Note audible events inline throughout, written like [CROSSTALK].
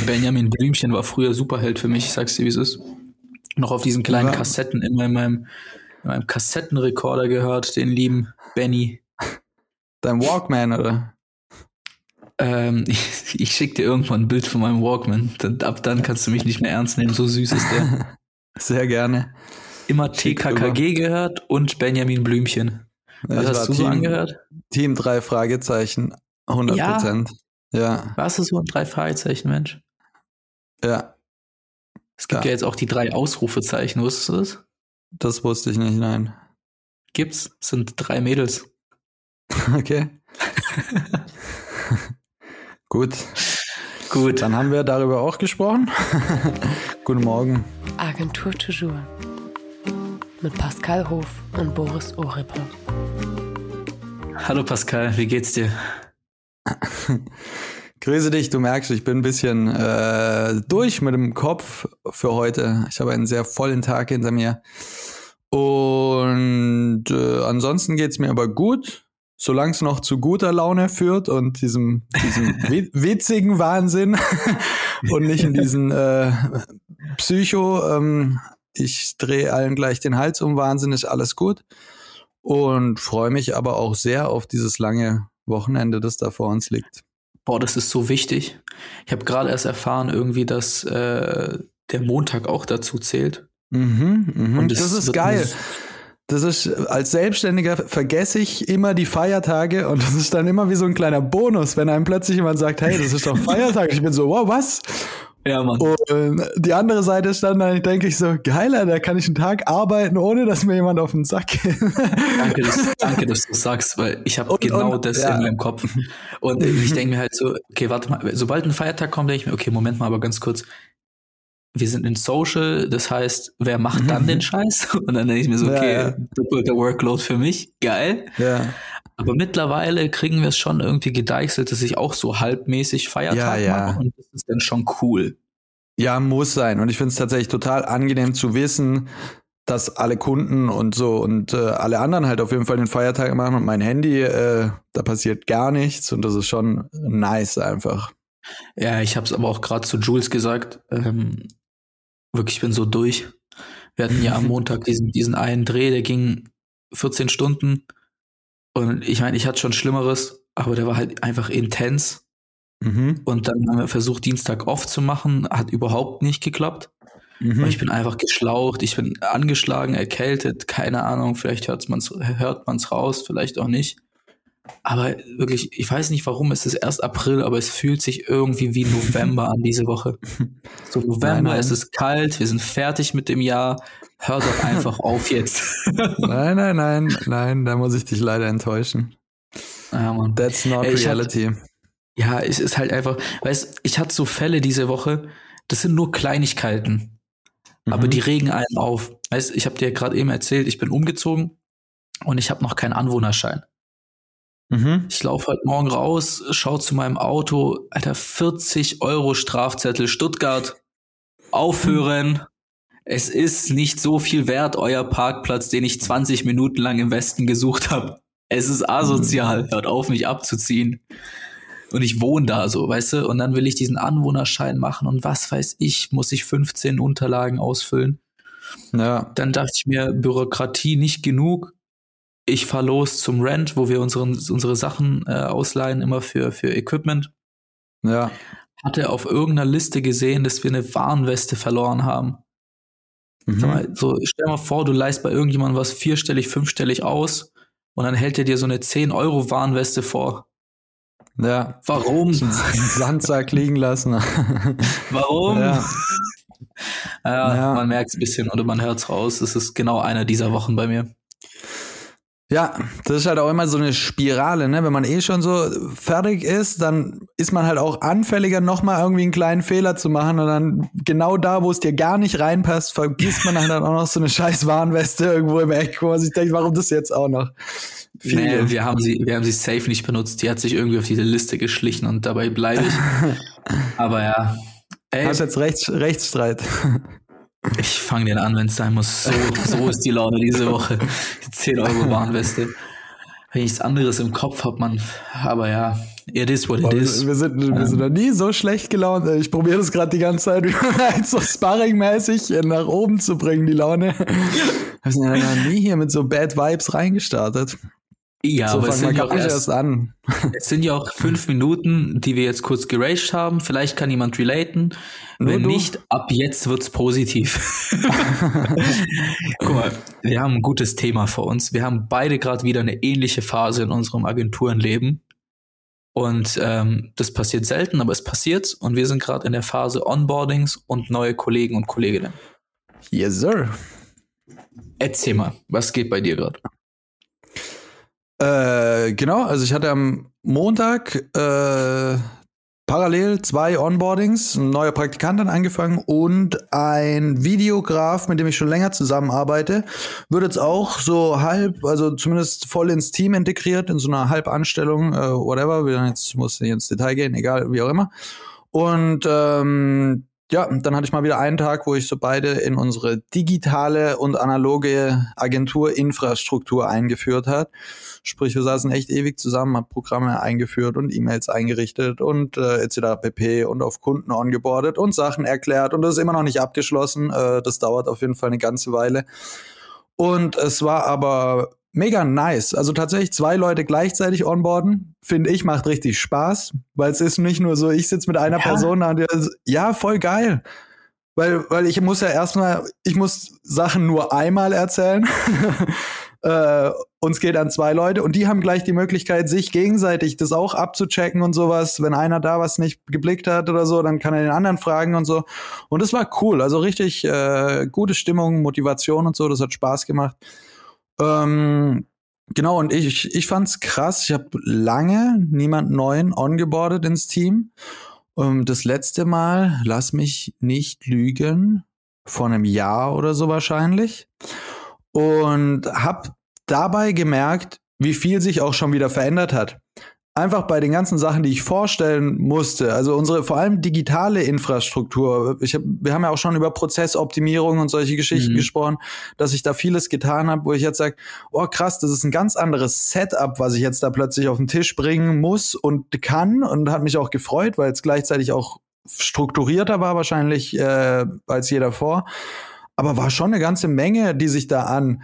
Ey, Benjamin Blümchen war früher Superheld für mich, ich sag's dir, wie es ist. Noch auf diesen kleinen Ja. Kassetten immer in meinem, in meinem Kassettenrekorder gehört, den lieben Benny. Dein Walkman, oder? Ähm, [LAUGHS] ich, ich schick dir irgendwann ein Bild von meinem Walkman. Dann, ab dann kannst du mich nicht mehr ernst nehmen, so süß ist der. [LAUGHS] Sehr gerne. Immer TKKG gehört und Benjamin Blümchen. Was hast du so Team- angehört? Team drei Fragezeichen. 100 Prozent. Ja, Warst du so ein drei Fragezeichen Mensch? Ja, Es gibt Ja. ja. jetzt auch die drei Ausrufezeichen, wusstest du das? das wusste ich nicht, nein. Gibt's, Es sind drei Mädels. [LAUGHS] Okay. [LAUGHS] Gut, Gut. dann haben wir darüber auch gesprochen. [LAUGHS] Guten Morgen. Agentur Toujours. Mit Pascal Hof und Boris Oripper. Hallo Pascal, wie geht's dir? Grüße dich, du merkst, ich bin ein bisschen äh, durch mit dem Kopf für heute. Ich habe einen sehr vollen Tag hinter mir. Und äh, ansonsten geht's mir aber gut, solange es noch zu guter Laune führt und diesem, diesem [LAUGHS] wi- witzigen Wahnsinn [LAUGHS] und nicht in diesen äh, Psycho, ähm, ich drehe allen gleich den Hals um Wahnsinn, ist alles gut. Und freue mich aber auch sehr auf dieses lange Wochenende, das da vor uns liegt. Boah, das ist so wichtig. Ich habe gerade erst erfahren, irgendwie, dass äh, der Montag auch dazu zählt. Mhm, mhm. Und das ist geil. Das ist, als Selbstständiger vergesse ich immer die Feiertage und das ist dann immer wie so ein kleiner Bonus, wenn einem plötzlich jemand sagt, hey, das ist doch Feiertag. Ich bin so, wow, was? Ja, Mann. Und die andere Seite ist dann, dann denke ich so, geiler, da kann ich einen Tag arbeiten, ohne dass mir jemand auf den Sack geht. Danke, dass, [LAUGHS] danke, dass du sagst, weil ich habe genau und- das ja. in meinem Kopf. Und [LAUGHS] ich denke mir halt so, okay, warte mal, sobald ein Feiertag kommt, denke ich mir, okay, Moment mal, aber ganz kurz. Wir sind in Social, das heißt, wer macht dann [LAUGHS] den Scheiß? Und dann denke ich mir so, Ja, okay, ja. doppelter Workload für mich, geil. ja. Aber mittlerweile kriegen wir es schon irgendwie gedeichselt, dass ich auch so halbmäßig Feiertag Ja, ja. mache und das ist dann schon cool. Ja, muss sein. Und ich finde es tatsächlich total angenehm zu wissen, dass alle Kunden und so und äh, alle anderen halt auf jeden Fall den Feiertag machen und mein Handy, äh, da passiert gar nichts und das ist schon nice einfach. Ja, ich habe es aber auch gerade zu Jules gesagt. Ähm, wirklich, ich bin so durch. Wir hatten ja am [LAUGHS] Montag diesen, diesen einen Dreh, der ging 14 Stunden. Und ich meine, ich hatte schon Schlimmeres, aber der war halt einfach intens. Mhm. Und dann haben wir versucht, Dienstag off zu machen. Hat überhaupt nicht geklappt. Mhm. Ich bin einfach geschlaucht, ich bin angeschlagen, erkältet, keine Ahnung, vielleicht hört man's raus, vielleicht auch nicht. Aber wirklich, ich weiß nicht warum, es ist erst April, aber es fühlt sich irgendwie wie November an diese Woche. So [LAUGHS] November, Nein, nein. es ist kalt, wir sind fertig mit dem Jahr. Hör doch einfach [LAUGHS] auf jetzt. [LAUGHS] Nein, nein, nein, nein, da muss ich dich leider enttäuschen. ja, Mann. That's not Ey, reality. Ja, es ist halt einfach, weißt, ich hatte so Fälle diese Woche, das sind nur Kleinigkeiten. aber Mhm. die regen einen auf. Weißt, ich habe dir gerade eben erzählt, ich bin umgezogen und ich habe noch keinen Anwohnerschein. Mhm. Ich laufe heute Morgen raus, schau zu meinem Auto, Alter, 40 Euro Strafzettel Stuttgart. Aufhören. Es ist nicht so viel wert, euer Parkplatz, den ich 20 Minuten lang im Westen gesucht habe. Es ist asozial. Hört auf, mich abzuziehen. Und ich wohne da so, weißt du? Und dann will ich diesen Anwohnerschein machen und was weiß ich, muss ich 15 Unterlagen ausfüllen. Ja. Dann dachte ich mir, Bürokratie nicht genug. Ich fahr los zum Rent, wo wir unseren, unsere Sachen äh, ausleihen, immer für, für Equipment. Ja. Hatte auf irgendeiner Liste gesehen, dass wir eine Warnweste verloren haben. Mhm. mal, so, stell mal vor, du leihst bei irgendjemandem was vierstellig, fünfstellig aus und dann hält er dir so eine 10 Euro Warnweste vor. Ja. Warum? Sandsack [LAUGHS] liegen lassen. Warum? Ja. Ja, Ja. man merkt es ein bisschen oder man hört es raus. Es ist genau einer dieser Wochen bei mir. Ja, das ist halt auch immer so eine Spirale, ne? Wenn man eh schon so fertig ist, dann ist man halt auch anfälliger, nochmal irgendwie einen kleinen Fehler zu machen und dann genau da, wo es dir gar nicht reinpasst, vergisst man halt dann auch noch so eine scheiß Warnweste irgendwo im Eck, wo man sich denkt, warum das jetzt auch noch? Viel. Nee, wir haben sie, wir haben sie safe nicht benutzt. Die hat sich irgendwie auf diese Liste geschlichen und dabei bleibe ich. [LAUGHS] Aber ja. Ey, Hast jetzt Rechts, Rechtsstreit. Ich fange den an, wenn es sein muss. So, so ist die Laune diese Woche. Die 10 Euro Warnweste. wenn ich anderes im Kopf habe, man. Aber ja, it is what it Boah, is. Wir, sind, wir sind noch nie so schlecht gelaunt. Ich probiere das gerade die ganze Zeit, [LAUGHS] so sparringmäßig nach oben zu bringen, die Laune. Wir sind ja noch nie hier mit so Bad Vibes reingestartet. Ja, so aber es sind, ja auch erst, erst an. [LAUGHS] es sind ja auch fünf Minuten, die wir jetzt kurz geraged haben. Vielleicht kann jemand relaten. Nur Wenn du. nicht, ab jetzt wird's positiv. [LAUGHS] Guck mal, wir haben ein gutes Thema vor uns. Wir haben beide gerade wieder eine ähnliche Phase in unserem Agenturenleben. Und ähm, das passiert selten, aber es passiert. Und wir sind gerade in der Phase Onboardings und neue Kollegen und Kolleginnen. Yes, sir. Erzähl mal, was geht bei dir gerade? Äh, genau, also ich hatte am Montag äh, parallel zwei Onboardings, ein neuer Praktikant dann angefangen und ein Videograf, mit dem ich schon länger zusammenarbeite, wird jetzt auch so halb, also zumindest voll ins Team integriert, in so einer Halbanstellung, äh, whatever, jetzt muss nicht ins Detail gehen, egal, wie auch immer. Und ähm, ja, dann hatte ich mal wieder einen Tag, wo ich so beide in unsere digitale und analoge Agenturinfrastruktur eingeführt hat. Sprich, wir saßen echt ewig zusammen, haben Programme eingeführt und E-Mails eingerichtet und äh, etc. pp. und auf Kunden ongeboardet und Sachen erklärt. Und das ist immer noch nicht abgeschlossen. Äh, das dauert auf jeden Fall eine ganze Weile. Und es war aber mega nice. Also tatsächlich zwei Leute gleichzeitig onboarden, finde ich, macht richtig Spaß, weil es ist nicht nur so, ich sitze mit einer Ja. Person da und die, ja, voll geil. Weil, weil ich muss ja erstmal, ich muss Sachen nur einmal erzählen. [LAUGHS] äh, uns geht an zwei Leute und die haben gleich die Möglichkeit, sich gegenseitig das auch abzuchecken und sowas. Wenn einer da was nicht geblickt hat oder so, dann kann er den anderen fragen und so. Und das war cool. Also richtig äh, gute Stimmung, Motivation und so. Das hat Spaß gemacht. Ähm, genau, und ich, ich fand's krass. Ich habe lange niemand neuen ongeboardet ins Team. Ähm, das letzte Mal, lass mich nicht lügen, vor einem Jahr oder so wahrscheinlich. Und hab dabei gemerkt, wie viel sich auch schon wieder verändert hat. Einfach bei den ganzen Sachen, die ich vorstellen musste, also unsere vor allem digitale Infrastruktur. Ich hab, wir haben ja auch schon über Prozessoptimierung und solche Geschichten Mhm. gesprochen, dass ich da vieles getan habe, wo ich jetzt sage, oh krass, das ist ein ganz anderes Setup, was ich jetzt da plötzlich auf den Tisch bringen muss und kann und hat mich auch gefreut, weil es gleichzeitig auch strukturierter war wahrscheinlich äh, als je davor. Aber war schon eine ganze Menge, die sich da an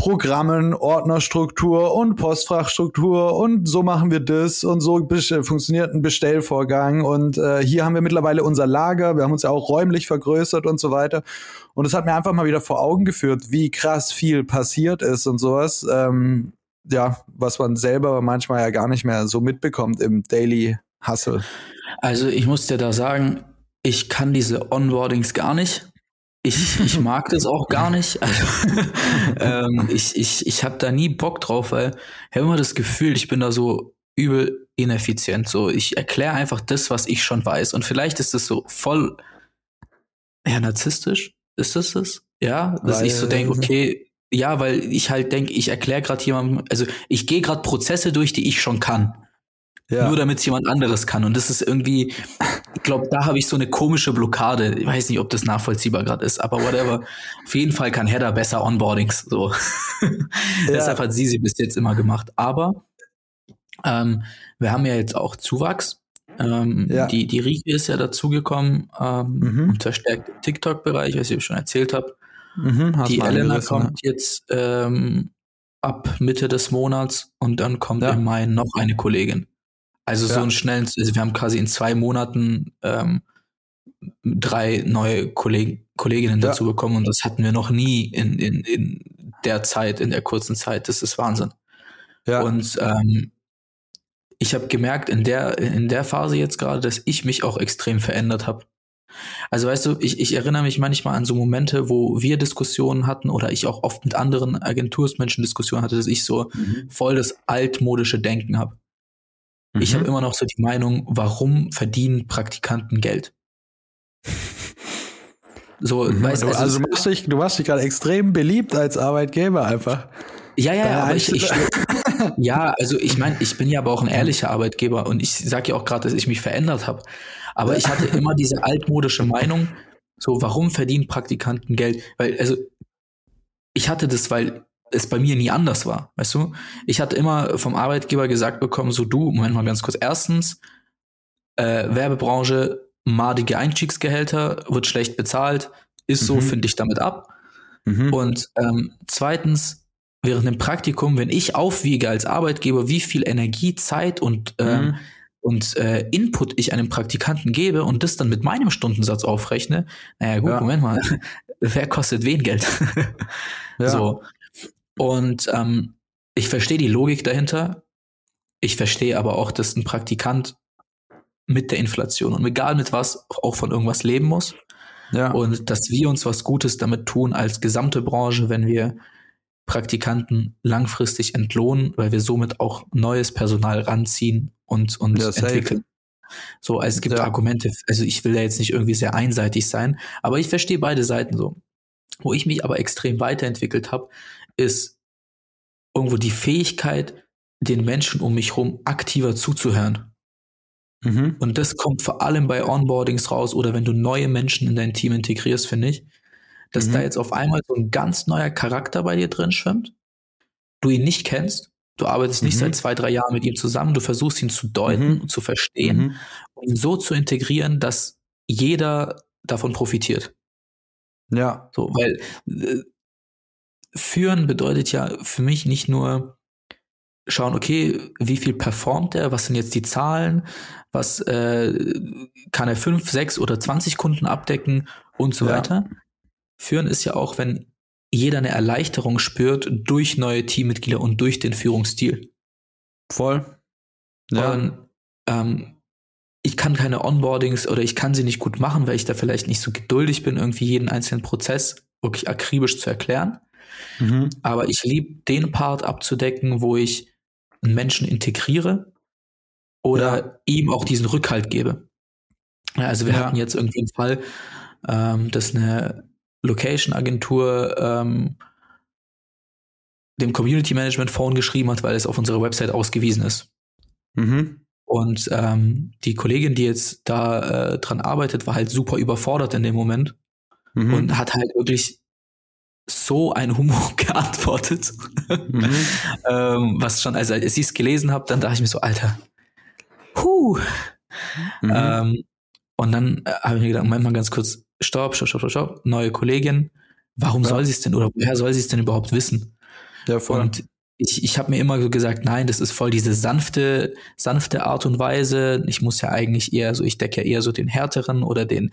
Programmen, Ordnerstruktur und Postfachstruktur und so machen wir das und so bes- funktioniert ein Bestellvorgang und äh, hier haben wir mittlerweile unser Lager, wir haben uns ja auch räumlich vergrößert und so weiter und es hat mir einfach mal wieder vor Augen geführt, wie krass viel passiert ist und sowas, ähm, ja, was man selber manchmal ja gar nicht mehr so mitbekommt im Daily Hustle. Also ich muss dir da sagen, ich kann diese Onboardings gar nicht. Ich, ich [LAUGHS] mag das auch gar nicht. [LAUGHS] Also, [LAUGHS] ähm, ich ich, ich habe da nie Bock drauf, weil ich habe immer das Gefühl, ich bin da so übel ineffizient. So, ich erkläre einfach das, was ich schon weiß. Und vielleicht ist das so voll ja, narzisstisch. Ist das das? Ja, dass Weil- ich so denke, okay, ja, weil ich halt denke, ich erkläre gerade jemandem, also ich gehe gerade Prozesse durch, die ich schon kann. Ja. Nur damit es jemand anderes kann. Und das ist irgendwie, ich glaube, da habe ich so eine komische Blockade. Ich weiß nicht, ob das nachvollziehbar gerade ist, aber whatever. Auf jeden Fall kann Hedda besser Onboardings. So. [LAUGHS] Deshalb hat sie sie bis jetzt immer gemacht. Aber ähm, wir haben ja jetzt auch Zuwachs. Ähm, Ja. die, die Rike ist ja dazugekommen ähm, Mhm. und verstärkt im TikTok-Bereich, was ich schon erzählt habe. mhm, Die Elena angerissen, ne? kommt jetzt ähm, ab Mitte des Monats und dann kommt Ja. im Mai noch eine Kollegin. Also so Ja. einen schnellen, also wir haben quasi in zwei Monaten ähm, drei neue Kolleg Kolleginnen Ja. dazu bekommen und das hatten wir noch nie in, in, in der Zeit, in der kurzen Zeit. Das ist Wahnsinn. Ja. Und ähm, ich habe gemerkt in der, in der Phase jetzt gerade, dass ich mich auch extrem verändert habe. Also weißt du, ich, ich erinnere mich manchmal an so Momente, wo wir Diskussionen hatten oder ich auch oft mit anderen Agentursmenschen Diskussionen hatte, dass ich so Mhm. voll das altmodische Denken habe. Ich Mhm. habe immer noch so die Meinung, warum verdienen Praktikanten Geld? So, Mhm. weißt du, also, also du machst dich, du machst dich gerade extrem beliebt als Arbeitgeber einfach. Ja, ja, ja, ich, ich [LAUGHS] ja, also ich meine, ich bin ja aber auch ein ehrlicher Arbeitgeber und ich sage ja auch gerade, dass ich mich verändert habe. Aber ich hatte immer diese altmodische Meinung, so warum verdienen Praktikanten Geld? Weil, also ich hatte das, weil es bei mir nie anders war, weißt du? Ich hatte immer vom Arbeitgeber gesagt bekommen, so du, Moment mal ganz kurz. Erstens, äh, Werbebranche, madige Einstiegsgehälter, wird schlecht bezahlt, ist so, Mhm. finde ich damit ab. Mhm. Und ähm, zweitens, während dem Praktikum, wenn ich aufwiege als Arbeitgeber, wie viel Energie, Zeit und, ähm, Mhm. und äh, Input ich einem Praktikanten gebe und das dann mit meinem Stundensatz aufrechne, naja gut, Ja. Moment mal, [LAUGHS] wer kostet wen Geld? Ja. So. Und ähm, ich verstehe die Logik dahinter. Ich verstehe aber auch, dass ein Praktikant mit der Inflation und egal mit was auch von irgendwas leben muss ja. und dass wir uns was Gutes damit tun als gesamte Branche, wenn wir Praktikanten langfristig entlohnen, weil wir somit auch neues Personal ranziehen und, und Ja, entwickeln. So, also es gibt Ja. Argumente, also ich will da jetzt nicht irgendwie sehr einseitig sein, aber ich verstehe beide Seiten so. Wo ich mich aber extrem weiterentwickelt habe, ist irgendwo die Fähigkeit, den Menschen um mich herum aktiver zuzuhören. Mhm. Und das kommt vor allem bei Onboardings raus oder wenn du neue Menschen in dein Team integrierst, finde ich, dass Mhm. da jetzt auf einmal so ein ganz neuer Charakter bei dir drin schwimmt, du ihn nicht kennst, du arbeitest nicht Mhm. seit zwei, drei Jahren mit ihm zusammen, du versuchst ihn zu deuten Mhm. und zu verstehen Mhm. und ihn so zu integrieren, dass jeder davon profitiert. Ja. So, weil äh, führen bedeutet ja für mich nicht nur schauen, okay, wie viel performt er, was sind jetzt die Zahlen, was äh, kann er fünf, sechs oder 20 Kunden abdecken und so Ja. weiter. Führen ist ja auch, wenn jeder eine Erleichterung spürt durch neue Teammitglieder und durch den Führungsstil. Voll. Ja. Und ähm, ich kann keine Onboardings oder ich kann sie nicht gut machen, weil ich da vielleicht nicht so geduldig bin, irgendwie jeden einzelnen Prozess wirklich akribisch zu erklären. Mhm. Aber ich liebe den Part abzudecken, wo ich einen Menschen integriere oder Ja. ihm auch diesen Rückhalt gebe. Also wir Ja. hatten jetzt irgendwie einen Fall, ähm, dass eine Location-Agentur ähm, dem Community Management Phone geschrieben hat, weil es auf unserer Website ausgewiesen ist. Mhm. Und ähm, die Kollegin, die jetzt da äh, dran arbeitet, war halt super überfordert in dem Moment Mhm. und hat halt wirklich so ein Humor [LAUGHS] geantwortet. Mhm. ähm, was schon, also als ich es gelesen habe, dann dachte ich mir so, Alter, huh. Mhm. Ähm, und dann äh, habe ich mir gedacht, Moment mal ganz kurz, stopp, stopp, stopp, stopp, stopp, neue Kollegin, warum Ja. soll sie es denn oder woher soll sie es denn überhaupt wissen? ja, voll. Und ich, ich habe mir immer so gesagt, nein, das ist voll diese sanfte, sanfte Art und Weise. Ich muss ja eigentlich eher so, ich decke ja eher so den härteren oder den,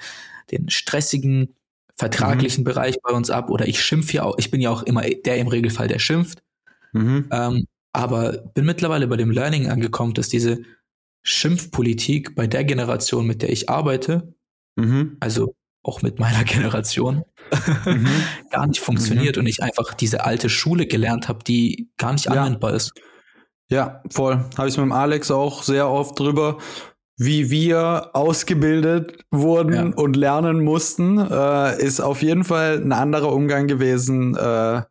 den stressigen, vertraglichen Bereich bei uns ab. Oder ich schimpfe ja auch, ich bin ja auch immer der im Regelfall, der schimpft. mhm. Ähm, aber bin mittlerweile bei dem Learning angekommen, dass diese Schimpfpolitik bei der Generation, mit der ich arbeite, Mhm. also auch mit meiner [LAUGHS] Generation, Mhm. [LAUGHS] gar nicht funktioniert und ich einfach diese alte Schule gelernt habe, die gar nicht Ja. anwendbar ist. Ja, voll. Habe ich mit dem Alex auch sehr oft drüber, wie wir ausgebildet wurden Ja. und lernen mussten, äh, ist auf jeden Fall ein anderer Umgang gewesen, äh,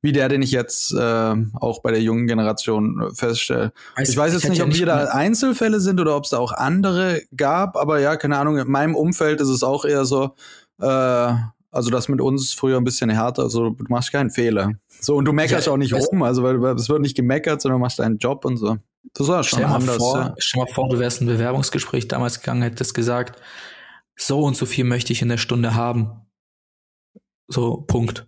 wie der, den ich jetzt äh, auch bei der jungen Generation äh, feststelle. Ich weiß jetzt hätte nicht, ob wir da Einzelfälle sind oder ob es da auch andere gab, aber ja, keine Ahnung, in meinem Umfeld ist es auch eher so, äh, also das mit uns früher ein bisschen härter, also du machst keinen Fehler. So, und du meckerst Ja, auch nicht rum, also weil weil es wird nicht gemeckert, sondern du machst deinen Job und so. Das war schon Stell anders. vor, ja. stell mal vor, du wärst in ein Bewerbungsgespräch damals gegangen, hättest gesagt, so und so viel möchte ich in der Stunde haben. So, Punkt.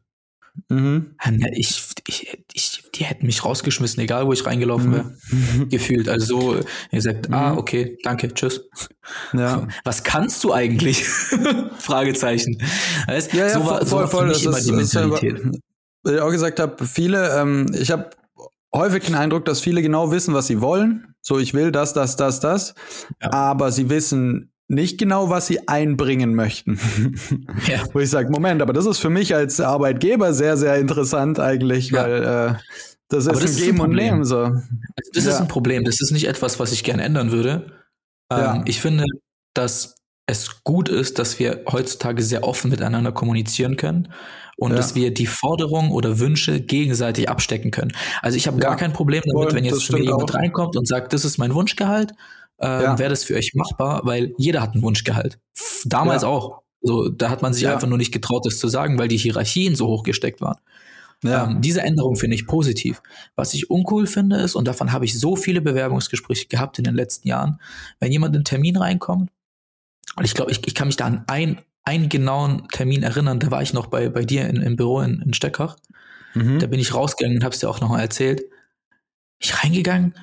Mhm. Ja, ne, Ich, ich, ich, die hätten mich rausgeschmissen, egal wo ich reingelaufen wäre. Mhm. [LAUGHS] Gefühlt. Also so, ihr sagt, ah, Mhm. okay, danke, tschüss. Ja. Was kannst du eigentlich? [LAUGHS] Fragezeichen. Weißt, Ja, ja, so war, so voll, für voll. Das immer ist, die ist Mentalität. [LAUGHS] weil ich auch gesagt habe, viele, ähm, ich habe häufig den Eindruck, dass viele genau wissen, was sie wollen. So, ich will das, das, das, das. Ja. Aber sie wissen nicht genau, was sie einbringen möchten. [LAUGHS] Ja. Wo ich sage, Moment, aber das ist für mich als Arbeitgeber sehr, sehr interessant eigentlich, Ja. weil äh, das Aber ist das ein ist ein Geben und Problem. Nehmen. So. Also das Ja. ist ein Problem. Das ist nicht etwas, was ich gerne ändern würde. Ähm, ich finde, dass es gut ist, dass wir heutzutage sehr offen miteinander kommunizieren können und dass wir die Forderungen oder Wünsche gegenseitig abstecken können. Also ich habe gar kein Problem damit, Voll, wenn jetzt mir stimmt jemand auch. reinkommt und sagt, das ist mein Wunschgehalt, ähm, Ja. wäre das für euch machbar, weil jeder hat ein Wunschgehalt. Damals Ja. auch. So, da hat man sich Ja. einfach nur nicht getraut, das zu sagen, weil die Hierarchien so hoch gesteckt waren. Ähm, diese Änderung finde ich positiv. Was ich uncool finde ist, und davon habe ich so viele Bewerbungsgespräche gehabt in den letzten Jahren, wenn jemand in einen Termin reinkommt, und ich glaube, ich, ich kann mich da an ein, einen genauen Termin erinnern, da war ich noch bei, bei dir in, im Büro in, in Steckach. Mhm. Da bin ich rausgegangen und habe es dir auch noch mal erzählt. Ich reingegangen,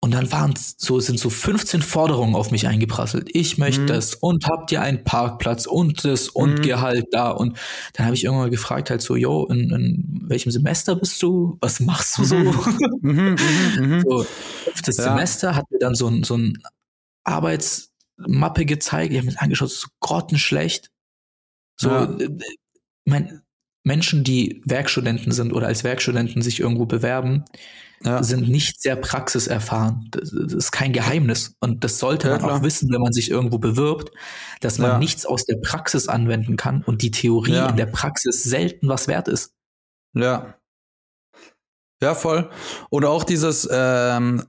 und dann waren so, sind so 15 Forderungen auf mich eingeprasselt. Ich möchte mhm. das und habt ihr einen Parkplatz und das und mhm. Gehalt da. Und dann habe ich irgendwann gefragt, halt so, yo, in, in, welchem Semester bist du? Was machst du so? Mhm. [LAUGHS] mhm, mhm, mhm. so das ja. Semester hat mir dann so ein, so ein Arbeitsmappe gezeigt. Ich habe mir angeschaut, so grottenschlecht. So, ja. Äh, mein, Menschen, die Werkstudenten sind oder als Werkstudenten sich irgendwo bewerben, ja. sind nicht sehr praxiserfahren. Das, ist kein Geheimnis. Und das sollte ja, man auch wissen, wenn man sich irgendwo bewirbt, dass man ja. nichts aus der Praxis anwenden kann und die Theorie in der Praxis selten was wert ist. Ja. Ja, voll. Oder auch dieses, ähm,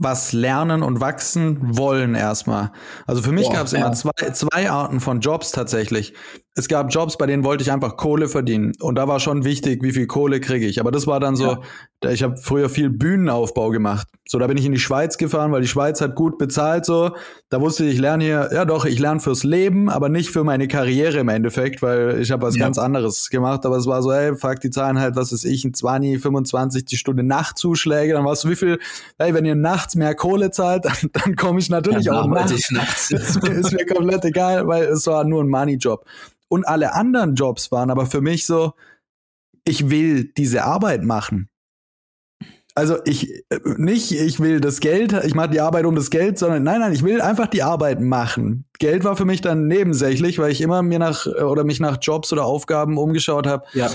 was lernen und wachsen wollen erstmal. Also für mich gab es immer zwei, zwei Arten von Jobs tatsächlich. Es gab Jobs, bei denen wollte ich einfach Kohle verdienen. Und da war schon wichtig, wie viel Kohle kriege ich. Aber das war dann so, ja. ich habe früher viel Bühnenaufbau gemacht. So, da bin ich in die Schweiz gefahren, weil die Schweiz hat gut bezahlt. So, da wusste ich, ich lerne hier, ja doch, ich lerne fürs Leben, aber nicht für meine Karriere im Endeffekt, weil ich habe was ja. ganz anderes gemacht. Aber es war so, ey, fuck, die zahlen halt, was weiß ich, ein 20, 25 die Stunde Nachtzuschläge. Dann warst du, wie viel, ey, wenn ihr nachts mehr Kohle zahlt, [LAUGHS] dann, dann komme ich natürlich ja, auch nachts. nachts. [LAUGHS] ist, mir, ist mir komplett egal, weil es war nur ein Money-Job. Und alle anderen Jobs waren aber für mich so, ich will diese Arbeit machen. Also ich äh, nicht, ich will das Geld, ich mache die Arbeit um das Geld, sondern nein, nein, ich will einfach die Arbeit machen. Geld war für mich dann nebensächlich, weil ich immer mir nach oder mich nach Jobs oder Aufgaben umgeschaut habe, ja.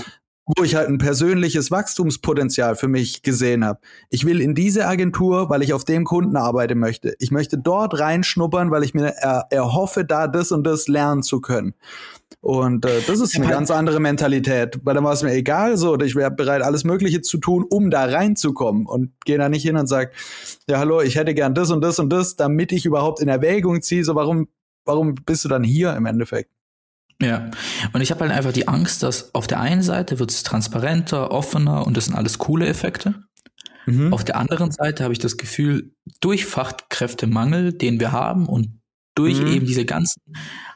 Wo ich halt ein persönliches Wachstumspotenzial für mich gesehen habe. Ich will in diese Agentur, weil ich auf dem Kunden arbeiten möchte. Ich möchte dort reinschnuppern, weil ich mir er, erhoffe, da das und das lernen zu können. Und äh, das ist eine ganz andere Mentalität, weil dann war es mir egal, so, ich wäre bereit, alles Mögliche zu tun, um da reinzukommen und gehe da nicht hin und sage, ja, hallo, ich hätte gern das und das und das, damit ich überhaupt in Erwägung ziehe, so warum, warum bist du dann hier im Endeffekt? Ja, und ich habe halt einfach die Angst, dass auf der einen Seite wird es transparenter, offener und das sind alles coole Effekte. Mhm. Auf der anderen Seite habe ich das Gefühl, durch Fachkräftemangel, den wir haben und durch mhm. eben diese ganzen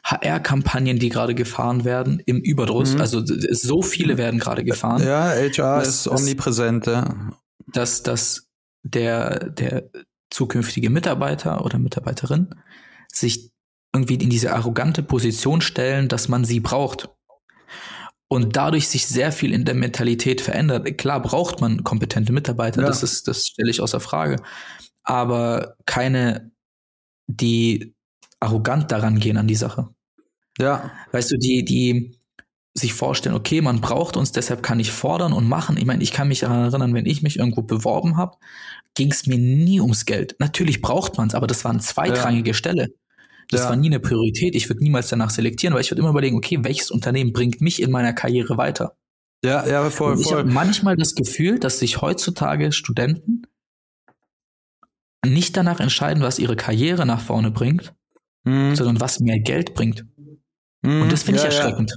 HR-Kampagnen, die gerade gefahren werden, im Überdruss. Mhm. Also so viele werden gerade gefahren. Ja, HR dass, ist omnipräsent. Ja. Dass, dass der, der zukünftige Mitarbeiter oder Mitarbeiterin sich irgendwie in diese arrogante Position stellen, dass man sie braucht. Und dadurch sich sehr viel in der Mentalität verändert. Klar braucht man kompetente Mitarbeiter, ja. das ist, das stelle ich außer Frage. Aber keine, die arrogant daran gehen an die Sache. Ja. Weißt du, die, die sich vorstellen, okay, man braucht uns, deshalb kann ich fordern und machen. Ich meine, ich kann mich daran erinnern, wenn ich mich irgendwo beworben habe, ging es mir nie ums Geld. Natürlich braucht man es, aber das war eine zweitrangige ja. Stelle. Das ja. war nie eine Priorität. Ich würde niemals danach selektieren, weil ich würde immer überlegen, okay, welches Unternehmen bringt mich in meiner Karriere weiter? Ja, ja, voll, und ich habe manchmal das Gefühl, dass sich heutzutage Studenten nicht danach entscheiden, was ihre Karriere nach vorne bringt, mhm. sondern was mehr Geld bringt. Mhm. Und das finde ja, ich erschreckend.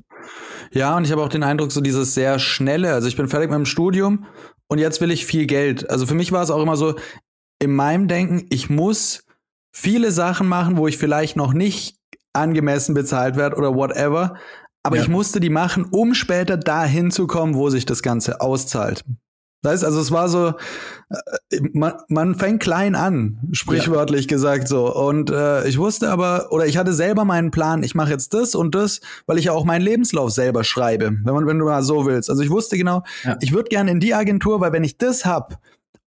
Ja. ja, und ich habe auch den Eindruck, so dieses sehr schnelle, also ich bin fertig mit dem Studium und jetzt will ich viel Geld. Also für mich war es auch immer so, in meinem Denken, ich muss viele Sachen machen, wo ich vielleicht noch nicht angemessen bezahlt werde oder whatever. Aber ja. ich musste die machen, um später dahin zu kommen, wo sich das Ganze auszahlt. Weißt, also es war so, äh, man, man fängt klein an, sprichwörtlich ja. gesagt so. Und äh, ich wusste aber, oder ich hatte selber meinen Plan, ich mache jetzt das und das, weil ich ja auch meinen Lebenslauf selber schreibe, wenn man, wenn du mal so willst. Also ich wusste genau, ja. ich würde gerne in die Agentur, weil wenn ich das hab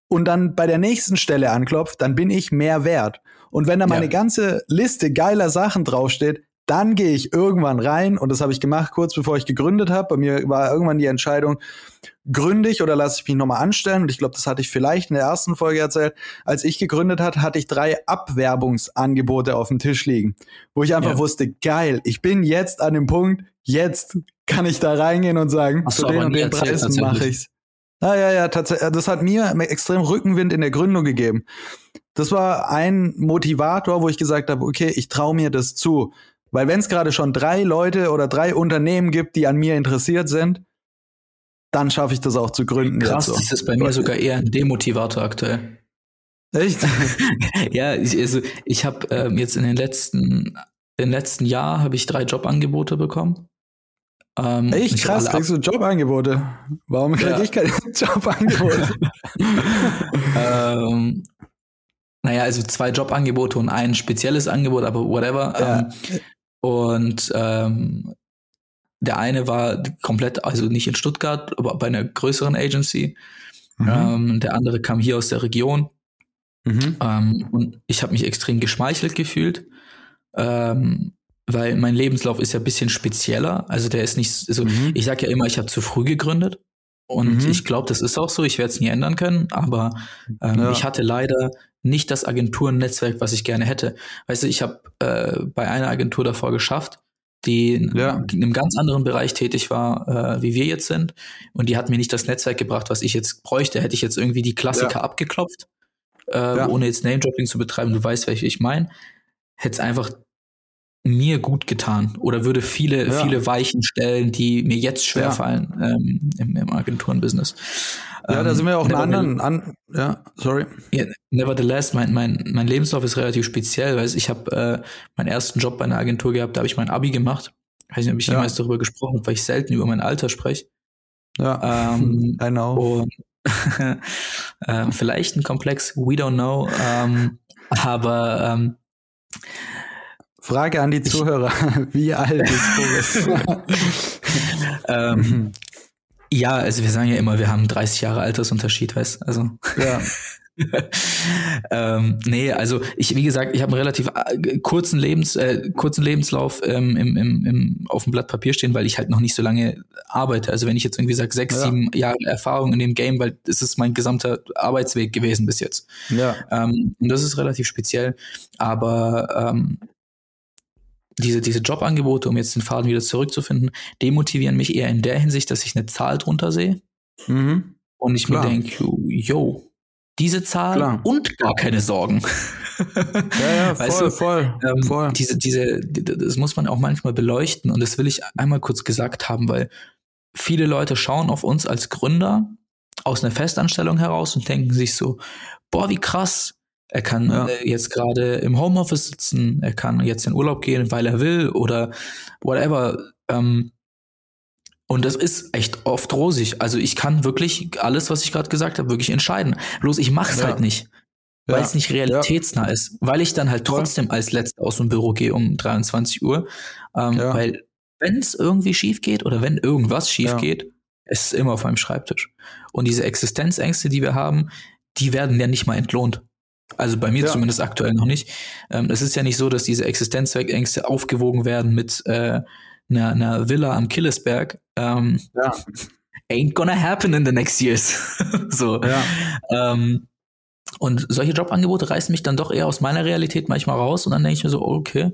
und dann bei der nächsten Stelle anklopft, dann bin ich mehr wert. Und wenn da meine ja. ganze Liste geiler Sachen draufsteht, dann gehe ich irgendwann rein und das habe ich gemacht kurz bevor ich gegründet habe. Bei mir war irgendwann die Entscheidung, gründe ich oder lasse ich mich nochmal anstellen? Und ich glaube, das hatte ich vielleicht in der ersten Folge erzählt. Als ich gegründet hat, hatte ich drei Abwerbungsangebote auf dem Tisch liegen, wo ich einfach ja. wusste, geil, ich bin jetzt an dem Punkt, jetzt kann ich da reingehen und sagen, Ach, zu den und den Preis mache ich's. Ah, ja, ja, tatsächlich. Das hat mir extrem Rückenwind in der Gründung gegeben. Das war ein Motivator, wo ich gesagt habe, okay, ich traue mir das zu. Weil wenn es gerade schon drei Leute oder drei Unternehmen gibt, die an mir interessiert sind, dann schaffe ich das auch zu gründen. Krass, das ist bei mir sogar eher ein Demotivator aktuell. Echt? [LAUGHS] ja, ich, also ich habe ähm, jetzt in den letzten, im letzten Jahr habe ich drei Jobangebote bekommen. Ähm, Echt krass, kriegst du Jobangebote? Warum kriege ja. ich keine [LAUGHS] Jobangebote? [LAUGHS] ähm, naja, also zwei Jobangebote und ein spezielles Angebot, aber whatever. Ja. Ähm, und ähm, der eine war komplett, also nicht in Stuttgart, aber bei einer größeren Agency. Mhm. Ähm, der andere kam hier aus der Region. Mhm. Ähm, und ich habe mich extrem geschmeichelt gefühlt, ähm, weil mein Lebenslauf ist ja ein bisschen spezieller. Also der ist nicht so, mhm. ich sage ja immer, ich habe zu früh gegründet. Und mhm. ich glaube, das ist auch so. Ich werde es nie ändern können. Aber ähm, ja. ich hatte leider nicht das Agenturnetzwerk, was ich gerne hätte. Weißt du, ich habe äh, bei einer Agentur davor geschafft, die ja. in einem ganz anderen Bereich tätig war, äh, wie wir jetzt sind. Und die hat mir nicht das Netzwerk gebracht, was ich jetzt bräuchte. Hätte ich jetzt irgendwie die Klassiker ja. abgeklopft, äh, ja. ohne jetzt Name-Dropping zu betreiben, du weißt, welche ich meine, hätte es einfach mir gut getan oder würde viele, viele Weichen stellen, die mir jetzt schwerfallen ähm, im, im Agenturenbusiness. Ja, da sind wir auch einen anderen, an, ja, sorry. Yeah, nevertheless, mein, mein, mein Lebenslauf ist relativ speziell, weil ich habe äh, meinen ersten Job bei einer Agentur gehabt, da habe ich mein Abi gemacht. Ich weiß nicht, ob ich ja. jemals darüber gesprochen habe, weil ich selten über mein Alter spreche. Ja, ähm, [LAUGHS] I know. Und [LAUGHS] äh, vielleicht ein Komplex, we don't know. Ähm, aber ähm, Frage an die Zuhörer: [LAUGHS] Wie alt ist Boris? ähm, ja, also wir sagen ja immer, wir haben 30 Jahre Altersunterschied, weißt Also. Ja. [LAUGHS] ähm, nee, also ich, wie gesagt, ich habe einen relativ äh, kurzen Lebens, äh, kurzen Lebenslauf ähm, im, im, im, auf dem Blatt Papier stehen, weil ich halt noch nicht so lange arbeite. Also wenn ich jetzt irgendwie sage, sechs, ja. sieben Jahre Erfahrung in dem Game, weil das ist mein gesamter Arbeitsweg gewesen bis jetzt. Ja. Ähm, und das ist relativ speziell. Aber ähm, diese, diese Jobangebote, um jetzt den Faden wieder zurückzufinden, demotivieren mich eher in der Hinsicht, dass ich eine Zahl drunter sehe. Mhm. Und ich Klar. mir denke, yo, diese Zahl Klar. und gar keine Sorgen. [LAUGHS] Ja, ja, voll, weißt du, voll, ähm, voll. Diese, diese, das muss man auch manchmal beleuchten und das will ich einmal kurz gesagt haben, weil viele Leute schauen auf uns als Gründer aus einer Festanstellung heraus und denken sich so, boah, wie krass, er kann ja. Äh, jetzt gerade im Homeoffice sitzen, er kann jetzt in Urlaub gehen, weil er will oder whatever. Ähm, und das ist echt oft rosig. Also ich kann wirklich alles, was ich gerade gesagt habe, wirklich entscheiden. Bloß ich mache es ja. halt nicht, weil es nicht realitätsnah ist. Weil ich dann halt trotzdem als Letzter aus dem Büro gehe um 23 Uhr. Ähm, weil wenn es irgendwie schief geht oder wenn irgendwas schief geht, ist es immer auf meinem Schreibtisch. Und diese Existenzängste, die wir haben, die werden ja nicht mal entlohnt. Also bei mir ja. zumindest aktuell noch nicht. Ähm, es ist ja nicht so, dass diese Existenzzweckängste aufgewogen werden mit äh, einer, einer Villa am Killesberg. Ähm, ja. [LAUGHS] Ain't gonna happen in the next years. [LAUGHS] so. Ja. Ähm, und solche Jobangebote reißen mich dann doch eher aus meiner Realität manchmal raus und dann denke ich mir so, okay,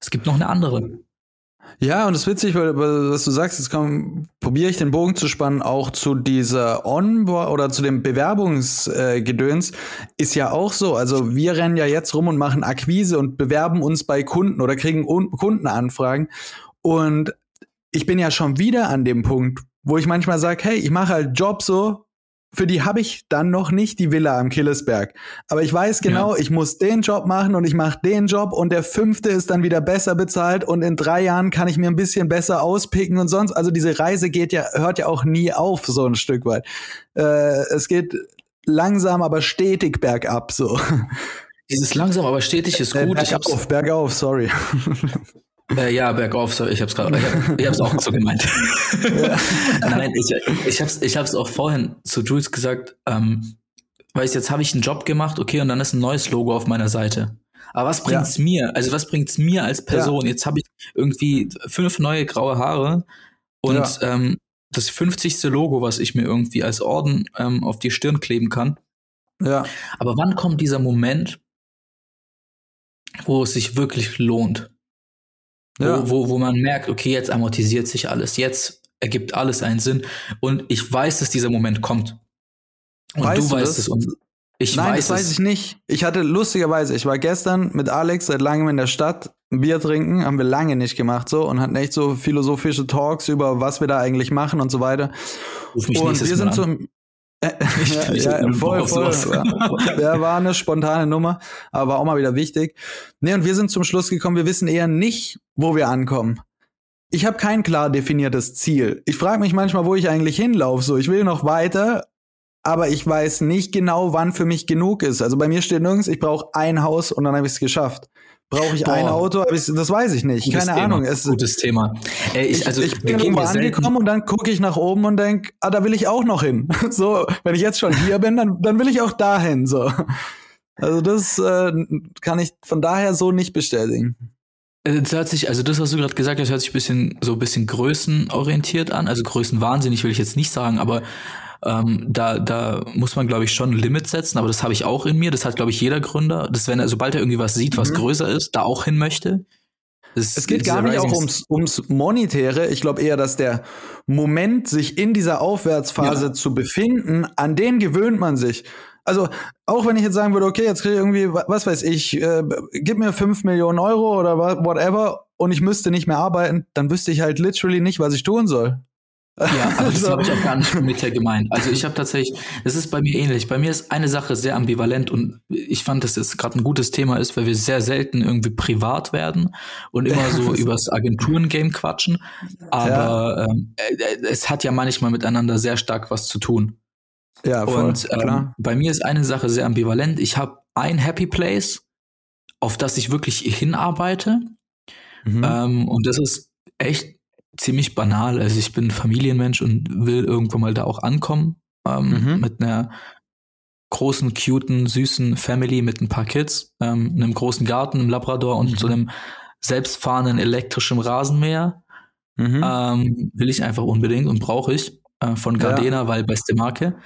es gibt noch eine andere. Ja, und das ist witzig, weil, was du sagst, jetzt probiere ich den Bogen zu spannen, auch zu dieser Onboard oder zu dem Bewerbungsgedöns, äh, ist ja auch so. Also wir rennen ja jetzt rum und machen Akquise und bewerben uns bei Kunden oder kriegen Kundenanfragen. Und ich bin ja schon wieder an dem Punkt, wo ich manchmal sage, hey, ich mache halt Job so, für die habe ich dann noch nicht die Villa am Killesberg. Aber ich weiß genau, ja. ich muss den Job machen und ich mache den Job und der fünfte ist dann wieder besser bezahlt und in drei Jahren kann ich mir ein bisschen besser auspicken und sonst. Also diese Reise geht ja, hört ja auch nie auf, so ein Stück weit. Äh, es geht langsam, aber stetig bergab, so. Dieses langsam, aber stetig ist äh, gut. Äh, bergauf, bergauf, sorry. [LAUGHS] Äh, ja, bergauf, sorry, ich hab's gerade, ich, hab's auch so gemeint. Nein, ich, ich hab's, ich hab's auch vorhin zu Jules gesagt, ähm, weißt, jetzt habe ich einen Job gemacht, okay, und dann ist ein neues Logo auf meiner Seite. Aber was bringt's ja. mir? Also was bringt's mir als Person? Ja. Jetzt habe ich irgendwie fünf neue graue Haare und ja. ähm, das 50. Logo, was ich mir irgendwie als Orden ähm, auf die Stirn kleben kann. Ja. Aber wann kommt dieser Moment, wo es sich wirklich lohnt? Ja. Wo, wo, wo man merkt, okay, jetzt amortisiert sich alles, jetzt ergibt alles einen Sinn. Und ich weiß, dass dieser Moment kommt. Und weißt du, weißt es. Und ich Nein, weiß das weiß es. ich nicht. Ich hatte lustigerweise, ich war gestern mit Alex seit langem in der Stadt ein Bier trinken, haben wir lange nicht gemacht so und hatten echt so philosophische Talks über was wir da eigentlich machen und so weiter. Und wir sind Mal ja, Ich ja, Bock voll, voll. [LAUGHS] Ja, war eine spontane Nummer, aber war auch mal wieder wichtig. Nee, und wir sind zum Schluss gekommen, wir wissen eher nicht, wo wir ankommen. Ich habe kein klar definiertes Ziel. Ich frage mich manchmal, wo ich eigentlich hinlaufe. So, ich will noch weiter, aber ich weiß nicht genau, wann für mich genug ist. Also bei mir steht nirgends, ich brauche ein Haus und dann habe ich es geschafft. Brauche ich ein Boah. Auto? Hab ich's- Das weiß ich nicht. Gutes Keine Thema, Ahnung. Es, gutes Thema. Äh, ich, ich, also, ich wir bin irgendwo angekommen und dann gucke ich nach oben und denk, ah, da will ich auch noch hin. [LAUGHS] So, wenn ich jetzt schon hier bin, dann, dann will ich auch dahin. So. Also das äh, kann ich von daher so nicht bestätigen. Äh, Das hört sich, also das, was du gerade gesagt hast, hört sich ein bisschen so ein bisschen größenorientiert an. Also größenwahnsinnig will ich jetzt nicht sagen, aber ähm, da, da muss man, glaube ich, schon ein Limit setzen, aber das habe ich auch in mir. Das hat, glaube ich, jeder Gründer. Das, wenn er, sobald er irgendwie was sieht, was Mhm. größer ist, da auch hin möchte. Das, Es geht gar nicht auch ums, ums Monetäre. Ich glaube eher, dass der Moment, sich in dieser Aufwärtsphase Ja. zu befinden, an den gewöhnt man sich. Also, auch wenn ich jetzt sagen würde, okay, jetzt kriege ich irgendwie, wa- was weiß ich, äh, gib mir 5 Millionen Euro oder whatever und ich müsste nicht mehr arbeiten, dann wüsste ich halt literally nicht, was ich tun soll. Ja, aber das [LAUGHS] habe ich auch gar nicht monetär gemeint. Also ich habe tatsächlich, das ist bei mir ähnlich. Bei mir ist eine Sache sehr ambivalent und ich fand, dass das gerade ein gutes Thema ist, weil wir sehr selten irgendwie privat werden und immer so [LAUGHS] [LAUGHS] übers Agenturen-Game quatschen. Aber ähm, äh, es hat ja manchmal miteinander sehr stark was zu tun. Ja, und ähm, bei mir ist eine Sache sehr ambivalent. Ich habe ein Happy Place, auf das ich wirklich hinarbeite. Mhm. Ähm, und das ist echt ziemlich banal. Also ich bin Familienmensch und will irgendwann mal da auch ankommen. Ähm, Mhm. Mit einer großen, cuten, süßen Family mit ein paar Kids, ähm, einem großen Garten, einem Labrador und Mhm. so einem selbstfahrenden elektrischen Rasenmäher. Mhm. Ähm, will ich einfach unbedingt und brauche ich äh, von Ja. Gardena, weil beste Marke.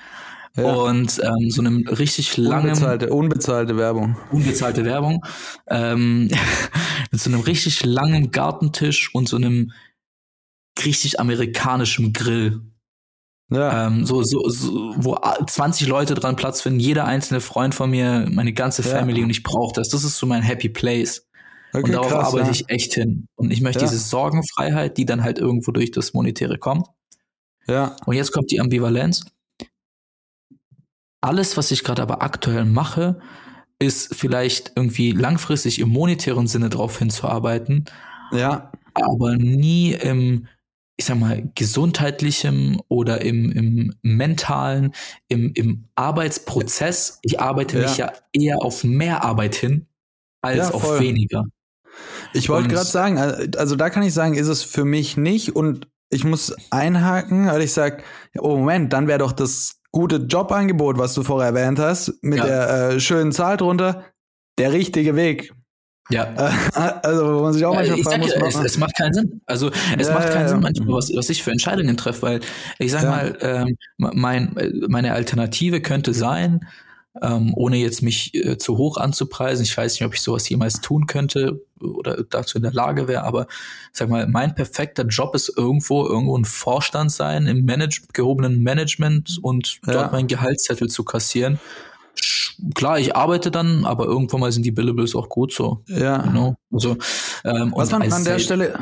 ja. Und ähm, so einem richtig langen unbezahlte, unbezahlte Werbung. unbezahlte Werbung, ähm, [LAUGHS] mit so einem richtig langen Gartentisch und so einem richtig amerikanischen Grill. Ja. Ähm, so, so, so, wo a- 20 Leute dran Platz finden, jeder einzelne Freund von mir, meine ganze Ja. Family und ich brauche das. Das ist so mein Happy Place. okay, und darauf krass, arbeite ja. ich echt hin. Und ich möchte Ja. diese Sorgenfreiheit, die dann halt irgendwo durch das Monetäre kommt. Ja. Und jetzt kommt die Ambivalenz. Alles, was ich gerade aber aktuell mache, ist vielleicht irgendwie langfristig im monetären Sinne darauf hinzuarbeiten, Ja. aber nie im, ich sag mal, gesundheitlichem oder im, im mentalen, im, im Arbeitsprozess. Ich arbeite mich ja eher auf mehr Arbeit hin als Ja, auf weniger. Ich wollte gerade sagen, also da kann ich sagen, ist es für mich nicht und ich muss einhaken, weil ich sage, oh Moment, dann wäre doch das gute Jobangebot, was du vorher erwähnt hast, mit Ja. der äh, schönen Zahl drunter, der richtige Weg. Ja. Äh, also wo man sich auch Ja, manchmal fragen muss, ja, es, macht- es macht keinen Sinn. Also es Ja, macht keinen. Sinn manchmal, was, was ich für Entscheidungen treffe, weil ich sag mal, ähm, mein, äh, meine Alternative könnte sein, ähm, ohne jetzt mich äh, zu hoch anzupreisen, ich weiß nicht, ob ich sowas jemals tun könnte oder dazu in der Lage wäre, aber sag mal, mein perfekter Job ist irgendwo, irgendwo ein Vorstand sein, im Manage gehobenen Management und dort meinen Gehaltszettel zu kassieren. Klar, ich arbeite dann, aber irgendwann mal sind die Billables auch gut so. ja. Genau. Also, ähm, Was und man an der Stelle,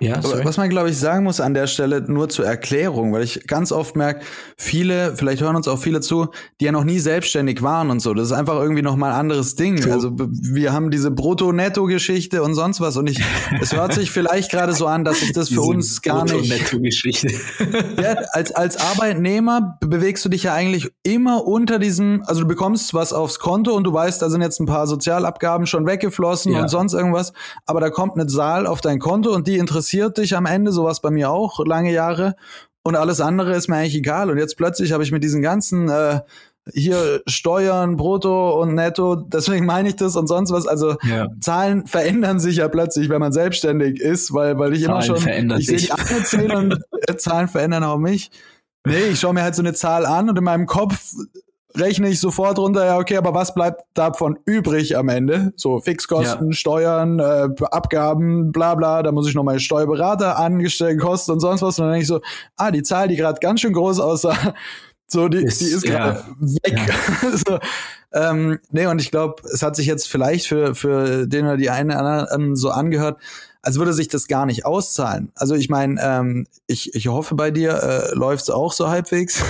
ja, sorry. was man, glaube ich, sagen muss an der Stelle nur zur Erklärung, weil ich ganz oft merke, viele, vielleicht hören uns auch viele zu, die ja noch nie selbstständig waren und so. Das ist einfach irgendwie noch mal ein anderes Ding. True. Also wir haben diese Brutto-Netto-Geschichte und sonst was und ich, [LAUGHS] es hört sich vielleicht gerade so an, dass sich das für Diese uns gar nicht. Brutto-Netto-Geschichte. [LAUGHS] Ja, als, als Arbeitnehmer be- bewegst du dich ja eigentlich immer unter diesem, also du bekommst was aufs Konto und du weißt, da sind jetzt ein paar Sozialabgaben schon weggeflossen Ja. und sonst irgendwas, aber da kommt eine Zahl auf dein Konto und die interessiert dich am Ende, sowas bei mir auch, lange Jahre und alles andere ist mir eigentlich egal und jetzt plötzlich habe ich mit diesen ganzen äh, hier Steuern, Brutto und Netto, deswegen meine ich das und sonst was, also ja. Zahlen verändern sich ja plötzlich, wenn man selbstständig ist, weil, weil ich immer Zahlen schon, verändern ich sehe die eine Zahl und äh, Zahlen verändern auch mich. Nee, ich schaue mir halt so eine Zahl an und in meinem Kopf rechne ich sofort runter, ja, okay, aber was bleibt davon übrig am Ende? So Fixkosten, Steuern, äh, Abgaben, bla bla, da muss ich noch mal Steuerberater angestellt, Kosten und sonst was. Und dann denke ich so, ah, die Zahl, die gerade ganz schön groß aussah, [LAUGHS] So, die ist, die ist gerade ja. weg. Ja. [LAUGHS] so, ähm, nee, und ich glaube, es hat sich jetzt vielleicht für, für den oder die einen anderen so angehört, als würde sich das gar nicht auszahlen. Also ich meine, ähm, ich, ich hoffe bei dir äh, läuft's auch so halbwegs.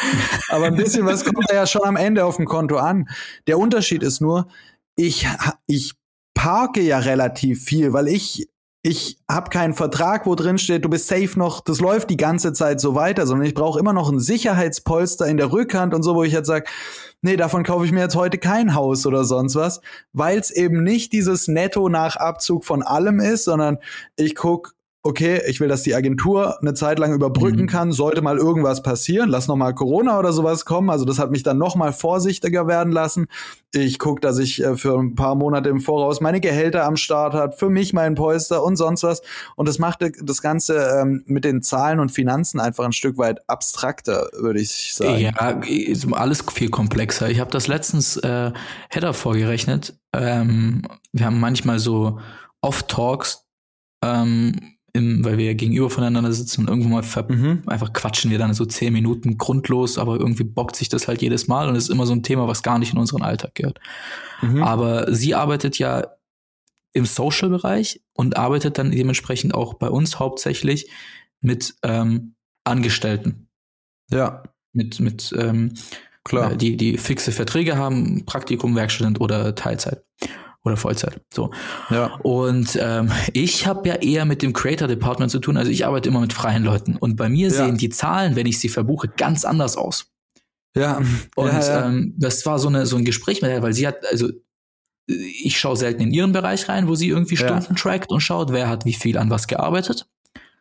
[LAUGHS] Aber ein bisschen was kommt da ja schon am Ende auf dem Konto an. Der Unterschied ist nur, ich, ich parke ja relativ viel, weil ich ich habe keinen Vertrag, wo drin steht, du bist safe noch, das läuft die ganze Zeit so weiter, sondern ich brauche immer noch ein Sicherheitspolster in der Rückhand und so, wo ich jetzt sage, nee, davon kaufe ich mir jetzt heute kein Haus oder sonst was, weil es eben nicht dieses Netto nach Abzug von allem ist, sondern ich guck, okay, ich will, dass die Agentur eine Zeit lang überbrücken mhm. kann, sollte mal irgendwas passieren, lass noch mal Corona oder sowas kommen. Also das hat mich dann noch mal vorsichtiger werden lassen. Ich gucke, dass ich äh, für ein paar Monate im Voraus meine Gehälter am Start hat, für mich mein Polster und sonst was. Und das macht das Ganze ähm, mit den Zahlen und Finanzen einfach ein Stück weit abstrakter, würde ich sagen. Ja, ist alles viel komplexer. Ich habe das letztens äh, Header vorgerechnet. Ähm, wir haben manchmal so Off-Talks, ähm, im, weil wir ja gegenüber voneinander sitzen und irgendwo mal mhm. einfach quatschen wir dann so zehn Minuten grundlos, aber irgendwie bockt sich das halt jedes Mal und es ist immer so ein Thema, was gar nicht in unseren Alltag gehört. Mhm. Aber sie arbeitet ja im Social-Bereich und arbeitet dann dementsprechend auch bei uns hauptsächlich mit ähm, Angestellten. Ja. Mit, mit ähm, Klar. Die, die fixe Verträge haben, Praktikum, Werkstudent oder Teilzeit oder Vollzeit. So. Ja. Und ähm, ich habe ja eher mit dem Creator Department zu tun. Also ich arbeite immer mit freien Leuten. Und bei mir ja. sehen die Zahlen, wenn ich sie verbuche, ganz anders aus. Ja. Und ja, ja. Ähm, das war so eine so ein Gespräch mit ihr, weil sie hat, also ich schaue selten in ihren Bereich rein, wo sie irgendwie Stunden trackt und schaut, wer hat wie viel an was gearbeitet.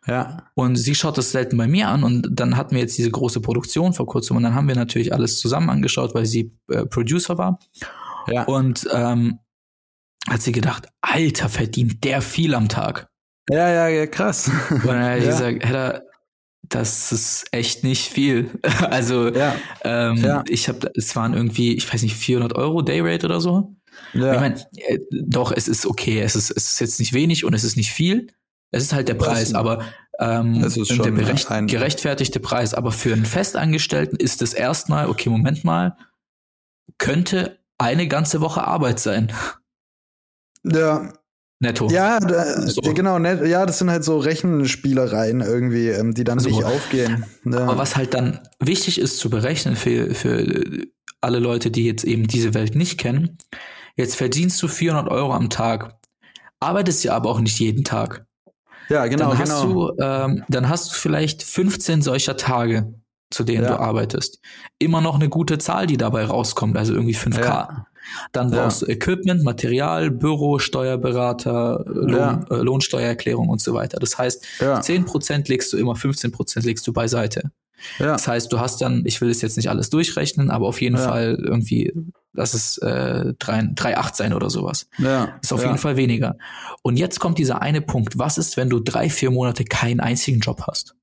Ja. Und sie schaut das selten bei mir an und dann hatten wir jetzt diese große Produktion vor kurzem und dann haben wir natürlich alles zusammen angeschaut, weil sie äh, Producer war. Ja. Und ähm, hat sie gedacht, Alter, verdient der viel am Tag. Ja, ja, ja, krass. Und dann hat [LAUGHS] ja. gesagt, Hedda, das ist echt nicht viel. [LAUGHS] also, ja. Ähm, ja. ich habe, es waren irgendwie, ich weiß nicht, 400 Euro Dayrate oder so. Ja. Ich meine, äh, doch, es ist okay. Es ist, es ist jetzt nicht wenig und es ist nicht viel. Es ist halt der Preis, aber ähm, es ist schon der berecht, gerechtfertigte Preis. Aber für einen Festangestellten ist es erstmal, okay, Moment mal, könnte eine ganze Woche Arbeit sein. [LAUGHS] Ja. Netto. Ja, da, so. genau, net, ja, das sind halt so Rechenspielereien irgendwie, ähm, die dann so. nicht aufgehen. Ja. Aber was halt dann wichtig ist zu berechnen für, für alle Leute, die jetzt eben diese Welt nicht kennen, jetzt verdienst du 400 Euro am Tag, arbeitest ja aber auch nicht jeden Tag. Ja, genau, dann hast genau. Du, ähm, dann hast du vielleicht 15 solcher Tage, zu denen ja. du arbeitest. Immer noch eine gute Zahl, die dabei rauskommt, also irgendwie 5K. Ja. Dann brauchst ja. du Equipment, Material, Büro, Steuerberater, Lohn, ja. äh, Lohnsteuererklärung und so weiter. Das heißt, ja. 10% legst du immer, 15% legst du beiseite. Ja. Das heißt, du hast dann, ich will es jetzt nicht alles durchrechnen, aber auf jeden. Fall irgendwie, lass es äh, 3,8 sein oder sowas. Ja. Ist auf jeden Fall weniger. Und jetzt kommt dieser eine Punkt. Was ist, wenn du drei, vier Monate keinen einzigen Job hast?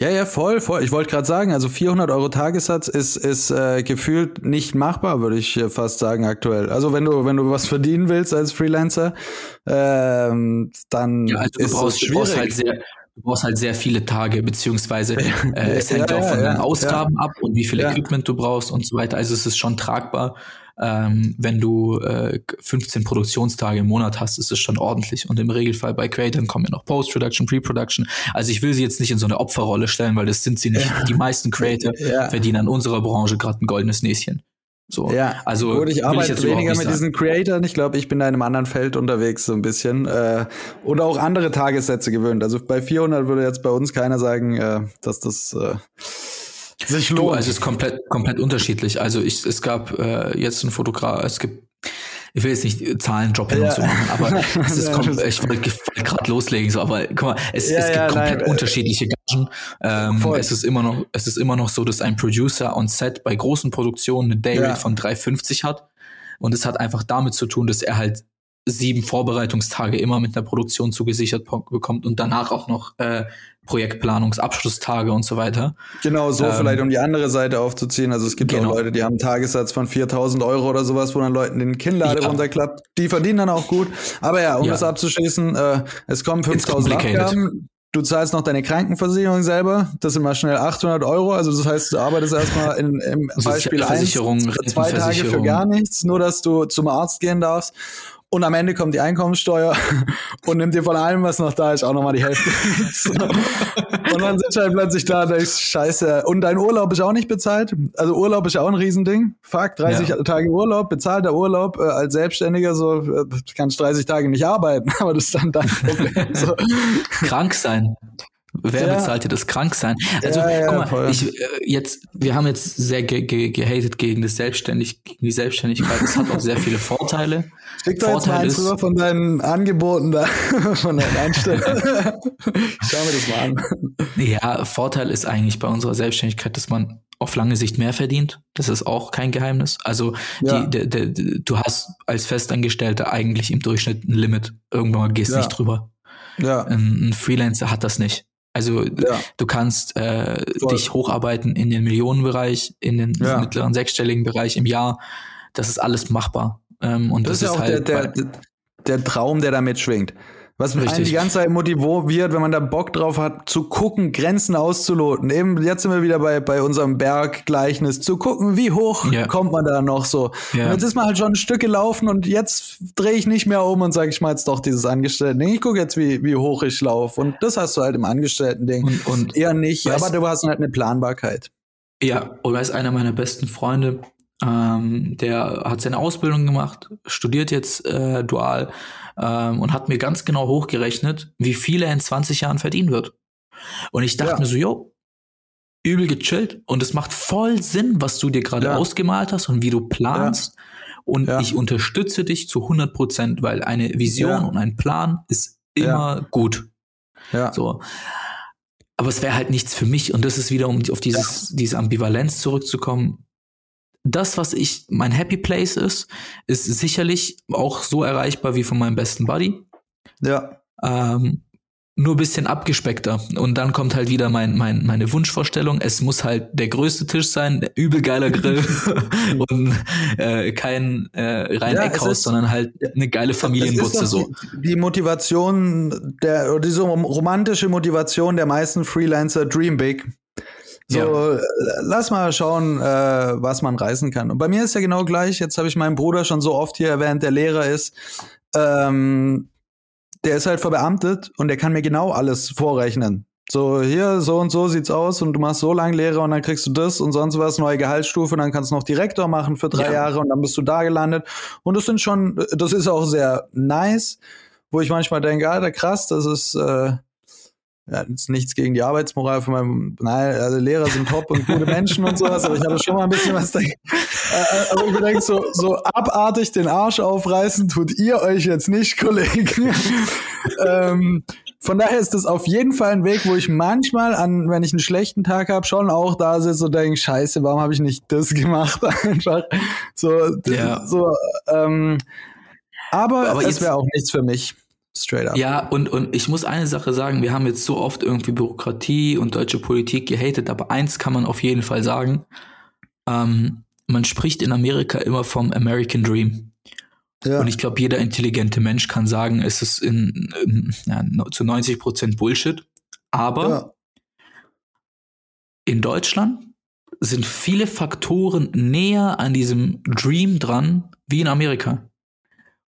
Ja, ja, voll, voll. Ich wollte gerade sagen, also 400 Euro Tagessatz ist, ist äh, gefühlt nicht machbar, würde ich fast sagen aktuell. Also wenn du wenn du was verdienen willst als Freelancer, ähm, dann ja, also ist brauchst, es schwierig. Du brauchst, halt sehr, du brauchst halt sehr viele Tage, beziehungsweise äh, es hängt ja, auch von ja, deinen Ausgaben ab und wie viel Equipment du brauchst und so weiter. Also es ist schon tragbar ähm, wenn du äh, 15 Produktionstage im Monat hast, ist es schon ordentlich. Und im Regelfall bei Creators kommen ja noch Post-Production, Pre-Production. Also ich will sie jetzt nicht in so eine Opferrolle stellen, weil das sind sie nicht. Ja. Die meisten Creator [LAUGHS] ja. verdienen an unserer Branche gerade ein goldenes Näschen. So, ja, also gut, ich arbeite ich weniger mit diesen Creatoren. Ich glaube, ich bin da in einem anderen Feld unterwegs so ein bisschen äh, und auch andere Tagessätze gewöhnt. Also bei 400 würde jetzt bei uns keiner sagen, äh, dass das äh, sich lohnt. Du, also es ist komplett, komplett unterschiedlich. Also ich, es gab äh, jetzt einen Fotograf, es gibt, ich will jetzt nicht Zahlen droppen ja. und so machen, aber [LAUGHS] es ist komplett, ich wollte gerade loslegen, so, aber guck mal, es, ja, es gibt ja, komplett nein, äh, unterschiedliche Gagen. Ähm, es ist immer noch, es ist immer noch so, dass ein Producer on Set bei großen Produktionen eine Dayrate von 3,50 hat. Und es hat einfach damit zu tun, dass er halt sieben Vorbereitungstage immer mit einer Produktion zugesichert bekommt und danach auch noch äh, Projektplanungsabschlusstage und so weiter. Genau, so ähm, vielleicht um die andere Seite aufzuziehen. Also es gibt genau. auch Leute, die haben einen Tagessatz von 4000 Euro oder sowas, wo dann Leuten den Kinnlade ja. runterklappt. Die verdienen dann auch gut. Aber ja, um ja. das abzuschließen, äh, es kommen 5000 Abgaben. du zahlst noch deine Krankenversicherung selber, das sind mal schnell 800 Euro, also das heißt, du arbeitest erstmal in, im [LAUGHS] Beispiel eins, zwei Tage für gar nichts, nur dass du zum Arzt gehen darfst und am Ende kommt die Einkommensteuer [LAUGHS] und nimmt dir von allem, was noch da ist, auch nochmal die Hälfte. [LAUGHS] und dann sitzt halt plötzlich da und denkst, scheiße. Und dein Urlaub ist auch nicht bezahlt. Also Urlaub ist ja auch ein Riesending. Fuck, 30 ja. Tage Urlaub, bezahlter Urlaub äh, als Selbstständiger, so äh, kannst 30 Tage nicht arbeiten, [LAUGHS] aber das ist dann dein Problem. So. Krank sein. Wer ja. bezahlt dir das Kranksein? Also, ja, ja, guck mal, voll. ich, äh, jetzt, wir haben jetzt sehr ge ge gehatet gegen das Selbstständig, gegen die Selbstständigkeit. Das hat auch sehr viele Vorteile. Schick doch jetzt mal rüber von deinen Angeboten da, [LAUGHS] von deinen Einstellungen. [LAUGHS] Schauen wir das mal an. Ja, Vorteil ist eigentlich bei unserer Selbstständigkeit, dass man auf lange Sicht mehr verdient. Das ist auch kein Geheimnis. Also ja. die, de, de, du hast als Festangestellter eigentlich im Durchschnitt ein Limit. Irgendwann gehst ja. nicht drüber. Ja. Ein Freelancer hat das nicht. Also ja. du kannst äh, dich hocharbeiten in den Millionenbereich, in den ja. mittleren sechsstelligen Bereich im Jahr. Das ist alles machbar. Ähm, und das, das ist, ja auch halt der, der, der Traum, der damit schwingt. Was mich die ganze Zeit motiviert, wenn man da Bock drauf hat, zu gucken, Grenzen auszuloten. Eben, jetzt sind wir wieder bei, bei unserem Berggleichnis, zu gucken, wie hoch yeah. kommt man da noch so. Yeah. Jetzt ist man halt schon ein Stück gelaufen und jetzt drehe ich nicht mehr um und sage, ich mal jetzt doch dieses Angestellten-Ding. Ich gucke jetzt, wie, wie hoch ich laufe. Und das hast du halt im Angestellten-Ding. Und, und eher nicht, aber du hast halt eine Planbarkeit. Ja, und ist einer meiner besten Freunde. Ähm, der hat seine Ausbildung gemacht, studiert jetzt äh, dual ähm, und hat mir ganz genau hochgerechnet, wie viel er in 20 Jahren verdienen wird. Und ich dachte ja. mir so, yo, übel gechillt. Und es macht voll Sinn, was du dir gerade ja. ausgemalt hast und wie du planst. Ja. Und ich unterstütze dich zu 100 Prozent, weil eine Vision und ein Plan ist immer gut. Ja. So. Aber es wäre halt nichts für mich. Und das ist wieder, um auf dieses, diese Ambivalenz zurückzukommen das, was ich mein Happy Place ist, ist sicherlich auch so erreichbar wie von meinem besten Buddy. Ja. Ähm, nur bisschen abgespeckter. Und dann kommt halt wieder mein, mein, meine Wunschvorstellung. Es muss halt der größte Tisch sein, der übel geiler Grill [LAUGHS] und äh, kein äh, rein ja, Eckhaus, sondern halt eine geile Familienbutze so. Die Motivation der diese romantische Motivation der meisten Freelancer Dream Big. So, ja. Äh, lass mal schauen, äh, was man reißen kann. Und bei mir ist ja genau gleich. Jetzt habe ich meinen Bruder schon so oft hier erwähnt, der Lehrer ist. Ähm, der ist halt verbeamtet und der kann mir genau alles vorrechnen. So, hier, so und so sieht's aus und du machst so lange Lehre und dann kriegst du das und sonst was, neue Gehaltsstufe und dann kannst du noch Direktor machen für drei ja. Jahre und dann bist du da gelandet. Und das sind schon, das ist auch sehr nice, wo ich manchmal denke, Alter, krass, das ist, äh, ja, nichts gegen die Arbeitsmoral von meinem, nein, also Lehrer sind top und gute Menschen und sowas, aber ich habe schon mal ein bisschen was dagegen. Äh, aber ich denke, so, so abartig den Arsch aufreißen tut ihr euch jetzt nicht, Kollegen. [LAUGHS] ähm, von daher ist das auf jeden Fall ein Weg, wo ich manchmal an, wenn ich einen schlechten Tag habe, schon auch da sitze und denke, scheiße, warum habe ich nicht das gemacht? [LAUGHS] Einfach so, ja. so ähm, aber, aber es wäre auch nichts für mich. Straight up. Ja, und, und ich muss eine Sache sagen, wir haben jetzt so oft irgendwie Bürokratie und deutsche Politik gehatet, aber eins kann man auf jeden Fall sagen. Ähm, man spricht in Amerika immer vom American Dream. Ja. Und ich glaube, jeder intelligente Mensch kann sagen, es ist in, in ja, zu 90 Prozent Bullshit. Aber ja. in Deutschland sind viele Faktoren näher an diesem Dream dran wie in Amerika.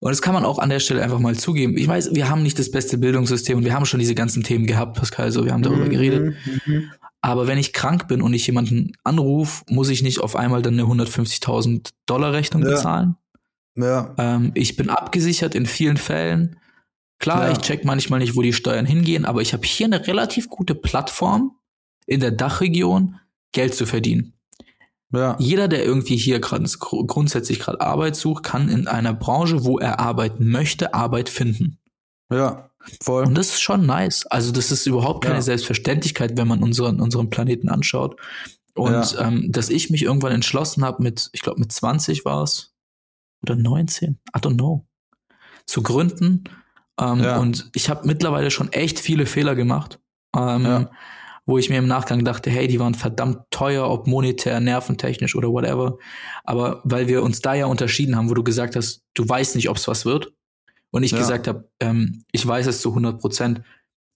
Und das kann man auch an der Stelle einfach mal zugeben. Ich weiß, wir haben nicht das beste Bildungssystem und wir haben schon diese ganzen Themen gehabt, Pascal, so wir haben darüber mhm, geredet. Mhm. Aber wenn ich krank bin und ich jemanden anrufe, muss ich nicht auf einmal dann eine 150.000 Dollar Rechnung ja. bezahlen. Ja. Ähm, ich bin abgesichert in vielen Fällen. Klar, ja. ich check manchmal nicht, wo die Steuern hingehen, aber ich habe hier eine relativ gute Plattform in der Dachregion, Geld zu verdienen. Ja. Jeder, der irgendwie hier gerade grundsätzlich gerade Arbeit sucht, kann in einer Branche, wo er arbeiten möchte, Arbeit finden. Ja, voll. Und das ist schon nice. Also das ist überhaupt keine ja. Selbstverständlichkeit, wenn man unseren unseren Planeten anschaut. Und ja. ähm, dass ich mich irgendwann entschlossen habe mit, ich glaube mit 20 war es oder 19, I don't know, zu gründen. Ähm, ja. Und ich habe mittlerweile schon echt viele Fehler gemacht. Ähm, ja wo ich mir im Nachgang dachte, hey, die waren verdammt teuer, ob monetär, nerventechnisch oder whatever. Aber weil wir uns da ja unterschieden haben, wo du gesagt hast, du weißt nicht, ob es was wird. Und ich ja. gesagt habe, ähm, ich weiß es zu 100 Prozent.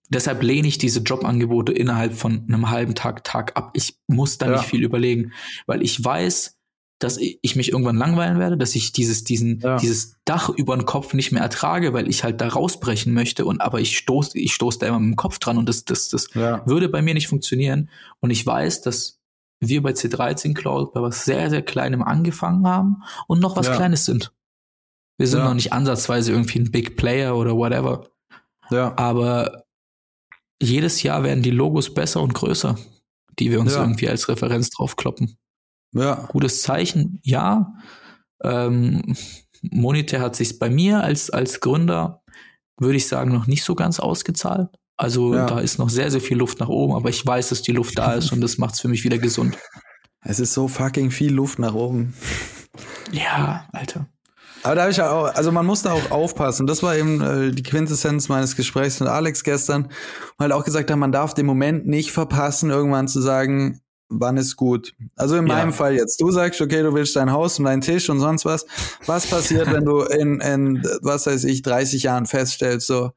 deshalb lehne ich diese Jobangebote innerhalb von einem halben Tag, Tag ab. Ich muss da Ja. nicht viel überlegen, weil ich weiß, dass ich mich irgendwann langweilen werde, dass ich dieses, diesen, Ja. dieses Dach über den Kopf nicht mehr ertrage, weil ich halt da rausbrechen möchte und aber ich stoß, ich stoß da immer mit dem Kopf dran und das, das, das Ja. würde bei mir nicht funktionieren. Und ich weiß, dass wir bei C13 Cloud bei was sehr, sehr Kleinem angefangen haben und noch was Ja. Kleines sind. Wir sind noch nicht ansatzweise irgendwie ein Big Player oder whatever. Ja. Aber jedes Jahr werden die Logos besser und größer, die wir uns irgendwie als Referenz draufkloppen. Ja. Gutes Zeichen, ja. Ähm, Monetär hat sich bei mir als, als Gründer, würde ich sagen, noch nicht so ganz ausgezahlt. Also Ja. da ist noch sehr, sehr viel Luft nach oben, aber ich weiß, dass die Luft da ist und das macht es für mich wieder gesund. [LAUGHS] Es ist so fucking viel Luft nach oben. Ja, Alter. Aber da habe ich ja auch, also man muss da auch aufpassen. Das war eben äh, die Quintessenz meines Gesprächs mit Alex gestern, wo halt auch gesagt hat, man darf den Moment nicht verpassen, irgendwann zu sagen, wann ist gut. Also in Ja. meinem Fall jetzt. Du sagst, okay, du willst dein Haus und deinen Tisch und sonst was. Was passiert, wenn du in, in, was weiß ich, 30 Jahren feststellst, so,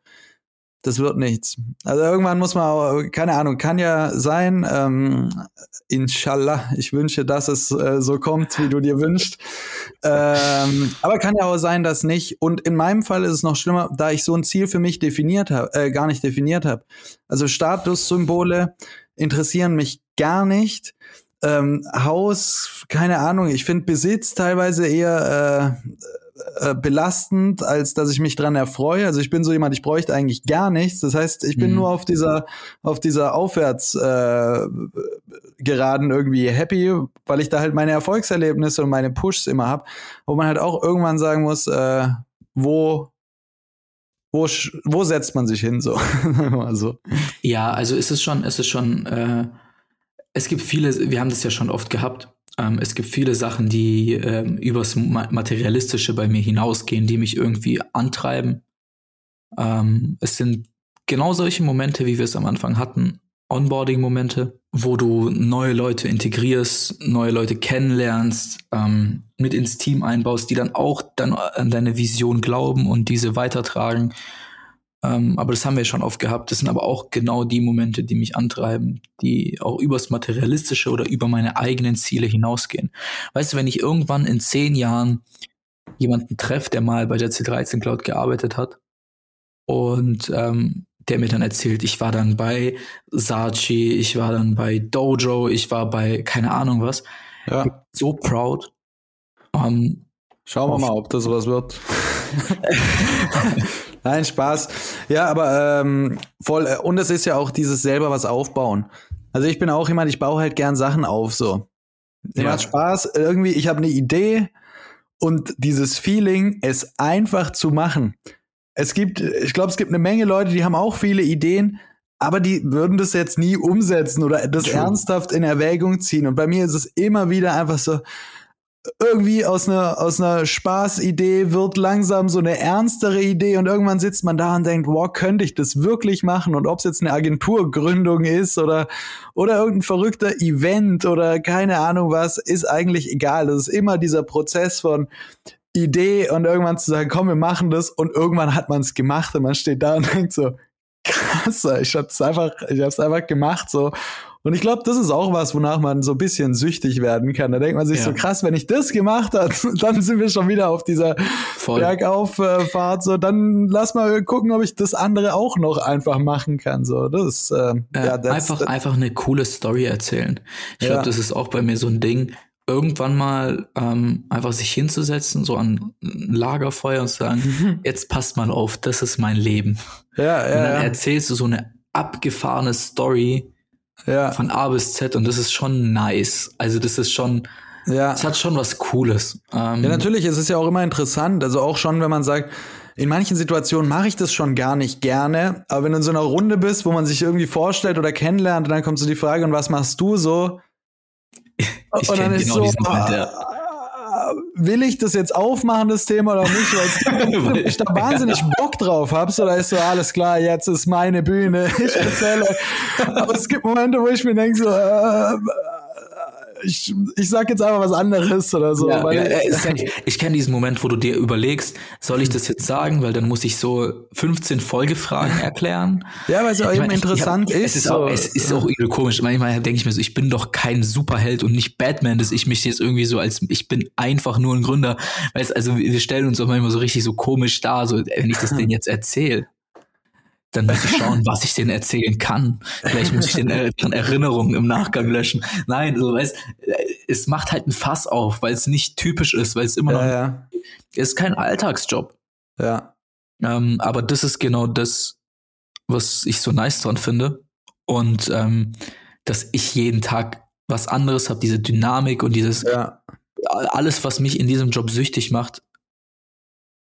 das wird nichts. Also irgendwann muss man auch, keine Ahnung, kann ja sein, ähm, inshallah, ich wünsche, dass es äh, so kommt, wie du dir wünschst. Ähm, aber kann ja auch sein, dass nicht. Und in meinem Fall ist es noch schlimmer, da ich so ein Ziel für mich definiert habe, äh, gar nicht definiert habe. Also Statussymbole interessieren mich gar nicht. Ähm, Haus, keine Ahnung, ich finde Besitz teilweise eher äh, äh, belastend, als dass ich mich dran erfreue. Also ich bin so jemand, ich bräuchte eigentlich gar nichts. Das heißt, ich bin Mhm. nur auf dieser, auf dieser Aufwärts äh, geraden irgendwie happy, weil ich da halt meine Erfolgserlebnisse und meine Pushs immer hab, wo man halt auch irgendwann sagen muss, äh, wo wo, wo setzt man sich hin so? [LAUGHS] also, Ja, also es ist schon, es ist schon, äh, es gibt viele, wir haben das ja schon oft gehabt. Ähm, es gibt viele Sachen, die ähm, übers Ma Materialistische bei mir hinausgehen, die mich irgendwie antreiben. Ähm, es sind genau solche Momente, wie wir es am Anfang hatten. Onboarding-Momente, wo du neue Leute integrierst, neue Leute kennenlernst, ähm, mit ins Team einbaust, die dann auch dann an deine Vision glauben und diese weitertragen. Ähm, aber das haben wir schon oft gehabt. Das sind aber auch genau die Momente, die mich antreiben, die auch übers Materialistische oder über meine eigenen Ziele hinausgehen. Weißt du, wenn ich irgendwann in zehn Jahren jemanden treffe, der mal bei der C13 Cloud gearbeitet hat und ähm, der mir dann erzählt, ich war dann bei Sachi, ich war dann bei Dojo, ich war bei keine Ahnung was. ja. So proud. Ähm, Schauen wir mal, ob das was wird. [LAUGHS] Nein, Spaß. Ja, aber ähm, voll. äh, Und es ist ja auch dieses selber was aufbauen. Also ich bin auch jemand, ich baue halt gern Sachen auf so. Mir Ja. macht Spaß. Irgendwie, ich habe eine Idee und dieses Feeling, es einfach zu machen. Es gibt, ich glaube, es gibt eine Menge Leute, die haben auch viele Ideen, aber die würden das jetzt nie umsetzen oder das True. ernsthaft in Erwägung ziehen. Und bei mir ist es immer wieder einfach so, irgendwie aus einer, aus einer Spaßidee wird langsam so eine ernstere Idee und irgendwann sitzt man da und denkt, wow, könnte ich das wirklich machen? Und ob es jetzt eine Agenturgründung ist oder, oder irgendein verrückter Event oder keine Ahnung was, ist eigentlich egal. Das ist immer dieser Prozess von Idee und irgendwann zu sagen, komm, wir machen das und irgendwann hat man es gemacht und man steht da und [LAUGHS] denkt so, krass, ich hab's einfach, ich hab's einfach gemacht so. Und ich glaube, das ist auch was, wonach man so ein bisschen süchtig werden kann. Da denkt man sich Ja. so krass, wenn ich das gemacht habe, [LAUGHS] dann sind wir schon wieder auf dieser voll. Bergauffahrt. So, dann lass mal gucken, ob ich das andere auch noch einfach machen kann. So, das ist, äh, Äh, ja, das, einfach, einfach eine coole Story erzählen. Ich Ja. glaube, das ist auch bei mir so ein Ding, irgendwann mal ähm, einfach sich hinzusetzen, so an ein Lagerfeuer und zu sagen, [LAUGHS] jetzt passt mal auf, das ist mein Leben. ja, Und dann ja, ja, erzählst du so eine abgefahrene Story ja, von A bis Z und das ist schon nice. Also das ist schon, ja. es hat schon was Cooles. Ähm, Ja, natürlich, es ist ja auch immer interessant. Also auch schon, wenn man sagt, in manchen Situationen mache ich das schon gar nicht gerne. Aber wenn du in so einer Runde bist, wo man sich irgendwie vorstellt oder kennenlernt, und dann kommt so die Frage, und was machst du so? [LAUGHS] Ich und dann kenn ist genau so, diesen Moment, ja. Will ich das jetzt aufmachen, das Thema oder nicht? Weil [LAUGHS] ich da wahnsinnig Bock drauf habe. So, da ist so, alles klar, jetzt ist meine Bühne. Ich erzähle. Aber es gibt Momente, wo ich mir denke, so, äh, ich, ich sag jetzt einfach was anderes oder so. Ja, ja, ich, kenne diesen Moment, wo du dir überlegst, soll ich das jetzt sagen, weil dann muss ich so 15 Folgefragen [LAUGHS] erklären. ja, weil es ja meine, interessant ja, ist. Es ist, so. auch, es ist auch übel komisch. Manchmal denke ich mir so, ich bin doch kein Superheld und nicht Batman, dass ich mich jetzt irgendwie so als, ich bin einfach nur ein Gründer. Weißt, also wir stellen uns auch manchmal so richtig so komisch dar, so wenn ich das denen [LAUGHS] jetzt erzähle. Dann muss ich schauen, was ich denen erzählen kann. Vielleicht muss ich den deren Erinnerungen im Nachgang löschen. Nein, so weißt, es macht halt ein Fass auf, weil es nicht typisch ist, weil es immer noch, ja, ja, es ist kein Alltagsjob. ja. Ähm, aber das ist genau das, was ich so nice dran finde. Und ähm, dass ich jeden Tag was anderes habe, diese Dynamik und dieses ja. alles, was mich in diesem Job süchtig macht,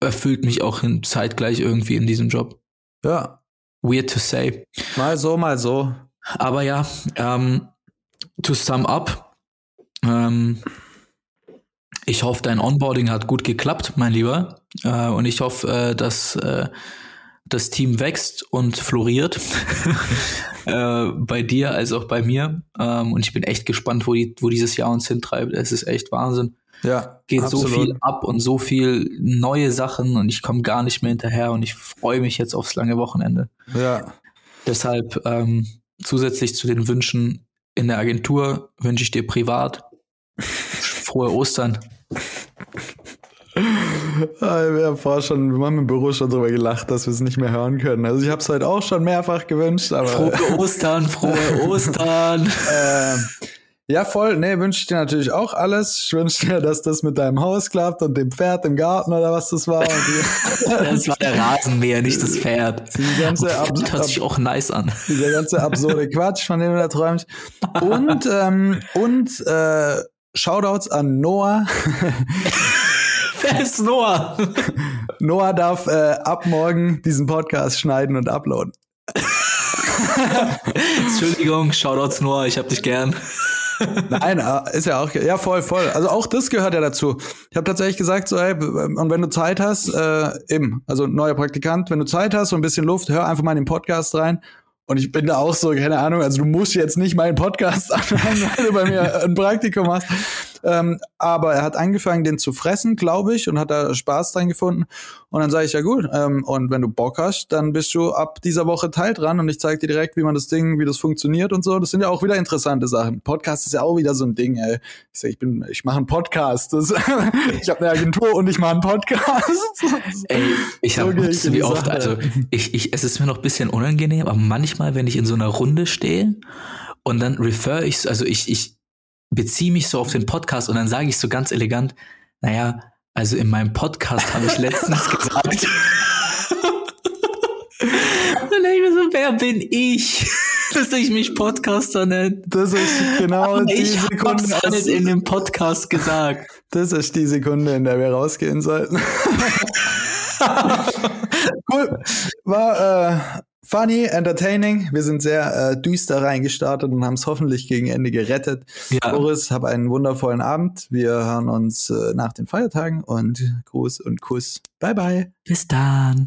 erfüllt mich auch in, zeitgleich irgendwie in diesem Job. Ja, Weird to say. mal so, mal so. Aber ja, ähm, to sum up, ähm, ich hoffe, dein Onboarding hat gut geklappt, mein Lieber. Äh, und ich hoffe, äh, dass äh, das Team wächst und floriert. [LAUGHS] äh, bei dir als auch bei mir. Ähm, und ich bin echt gespannt, wo, die, wo dieses Jahr uns hintreibt. Es ist echt Wahnsinn. Ja, Geht absolut. so viel ab und so viel neue Sachen und ich komme gar nicht mehr hinterher und ich freue mich jetzt aufs lange Wochenende. Ja, Deshalb ähm, zusätzlich zu den Wünschen in der Agentur wünsche ich dir privat frohe Ostern. [LAUGHS] Ah, Wir haben vorher schon, wir haben im Büro schon drüber gelacht, dass wir es nicht mehr hören können. Also ich habe es heute auch schon mehrfach gewünscht, aber Frohe Ostern, frohe [LAUGHS] Ostern. äh, ja voll, nee, wünsche ich dir natürlich auch alles. Ich wünsche dir, dass das mit deinem Haus klappt und dem Pferd im Garten oder was das war. [LAUGHS] Das war der Rasenmäher, nicht das Pferd. die ganze Pferd hört sich auch nice an. dieser ganze absurde Quatsch, von dem du da träumst. Und, ähm, und äh, Shoutouts an Noah. [LAUGHS] Wer ist Noah? [LAUGHS] Noah darf äh, ab morgen diesen Podcast schneiden und uploaden. Entschuldigung, Shoutouts Noah, ich hab dich gern. Nein, äh, ist ja auch, ja voll, voll. Also auch das gehört ja dazu. Ich habe tatsächlich gesagt, so, ey, und wenn du Zeit hast, äh, eben, also neuer Praktikant, wenn du Zeit hast, so ein bisschen Luft, hör einfach mal in den Podcast rein. Und ich bin da auch so, keine Ahnung, also du musst jetzt nicht meinen Podcast [LAUGHS] anhören, weil du bei mir ein Praktikum hast. Ähm, aber er hat angefangen, den zu fressen, glaube ich, und hat da Spaß dran gefunden. Und dann sage ich, ja gut, ähm, und wenn du Bock hast, dann bist du ab dieser Woche Teil dran und ich zeige dir direkt, wie man das Ding, wie das funktioniert und so. Das sind ja auch wieder interessante Sachen. Podcast ist ja auch wieder so ein Ding, ey. Ich sag, ich bin, ich mache einen Podcast. Das, [LAUGHS] ich habe eine Agentur und ich mache einen Podcast. Ey, ich So habe die wie oft, Sache. also ich, ich, es ist mir noch ein bisschen unangenehm, aber manchmal, wenn ich in so einer Runde stehe und dann refer ich, also ich, ich beziehe mich so auf den Podcast und dann sage ich so ganz elegant, naja, also in meinem Podcast habe ich letztens [LAUGHS] gesagt. [LAUGHS] Und dann denke ich mir so, wer bin ich, [LAUGHS] dass ich mich Podcaster nenne? Das ist genau die ich Sekunde, hab's aus, nicht in dem Podcast gesagt. das ist die Sekunde, in der wir rausgehen sollten. cool. War äh, funny, entertaining. Wir sind sehr äh, düster reingestartet und haben es hoffentlich gegen Ende gerettet. Ja. Boris, hab einen wundervollen Abend. Wir hören uns äh, nach den Feiertagen und Gruß und Kuss. Bye bye. Bis dann.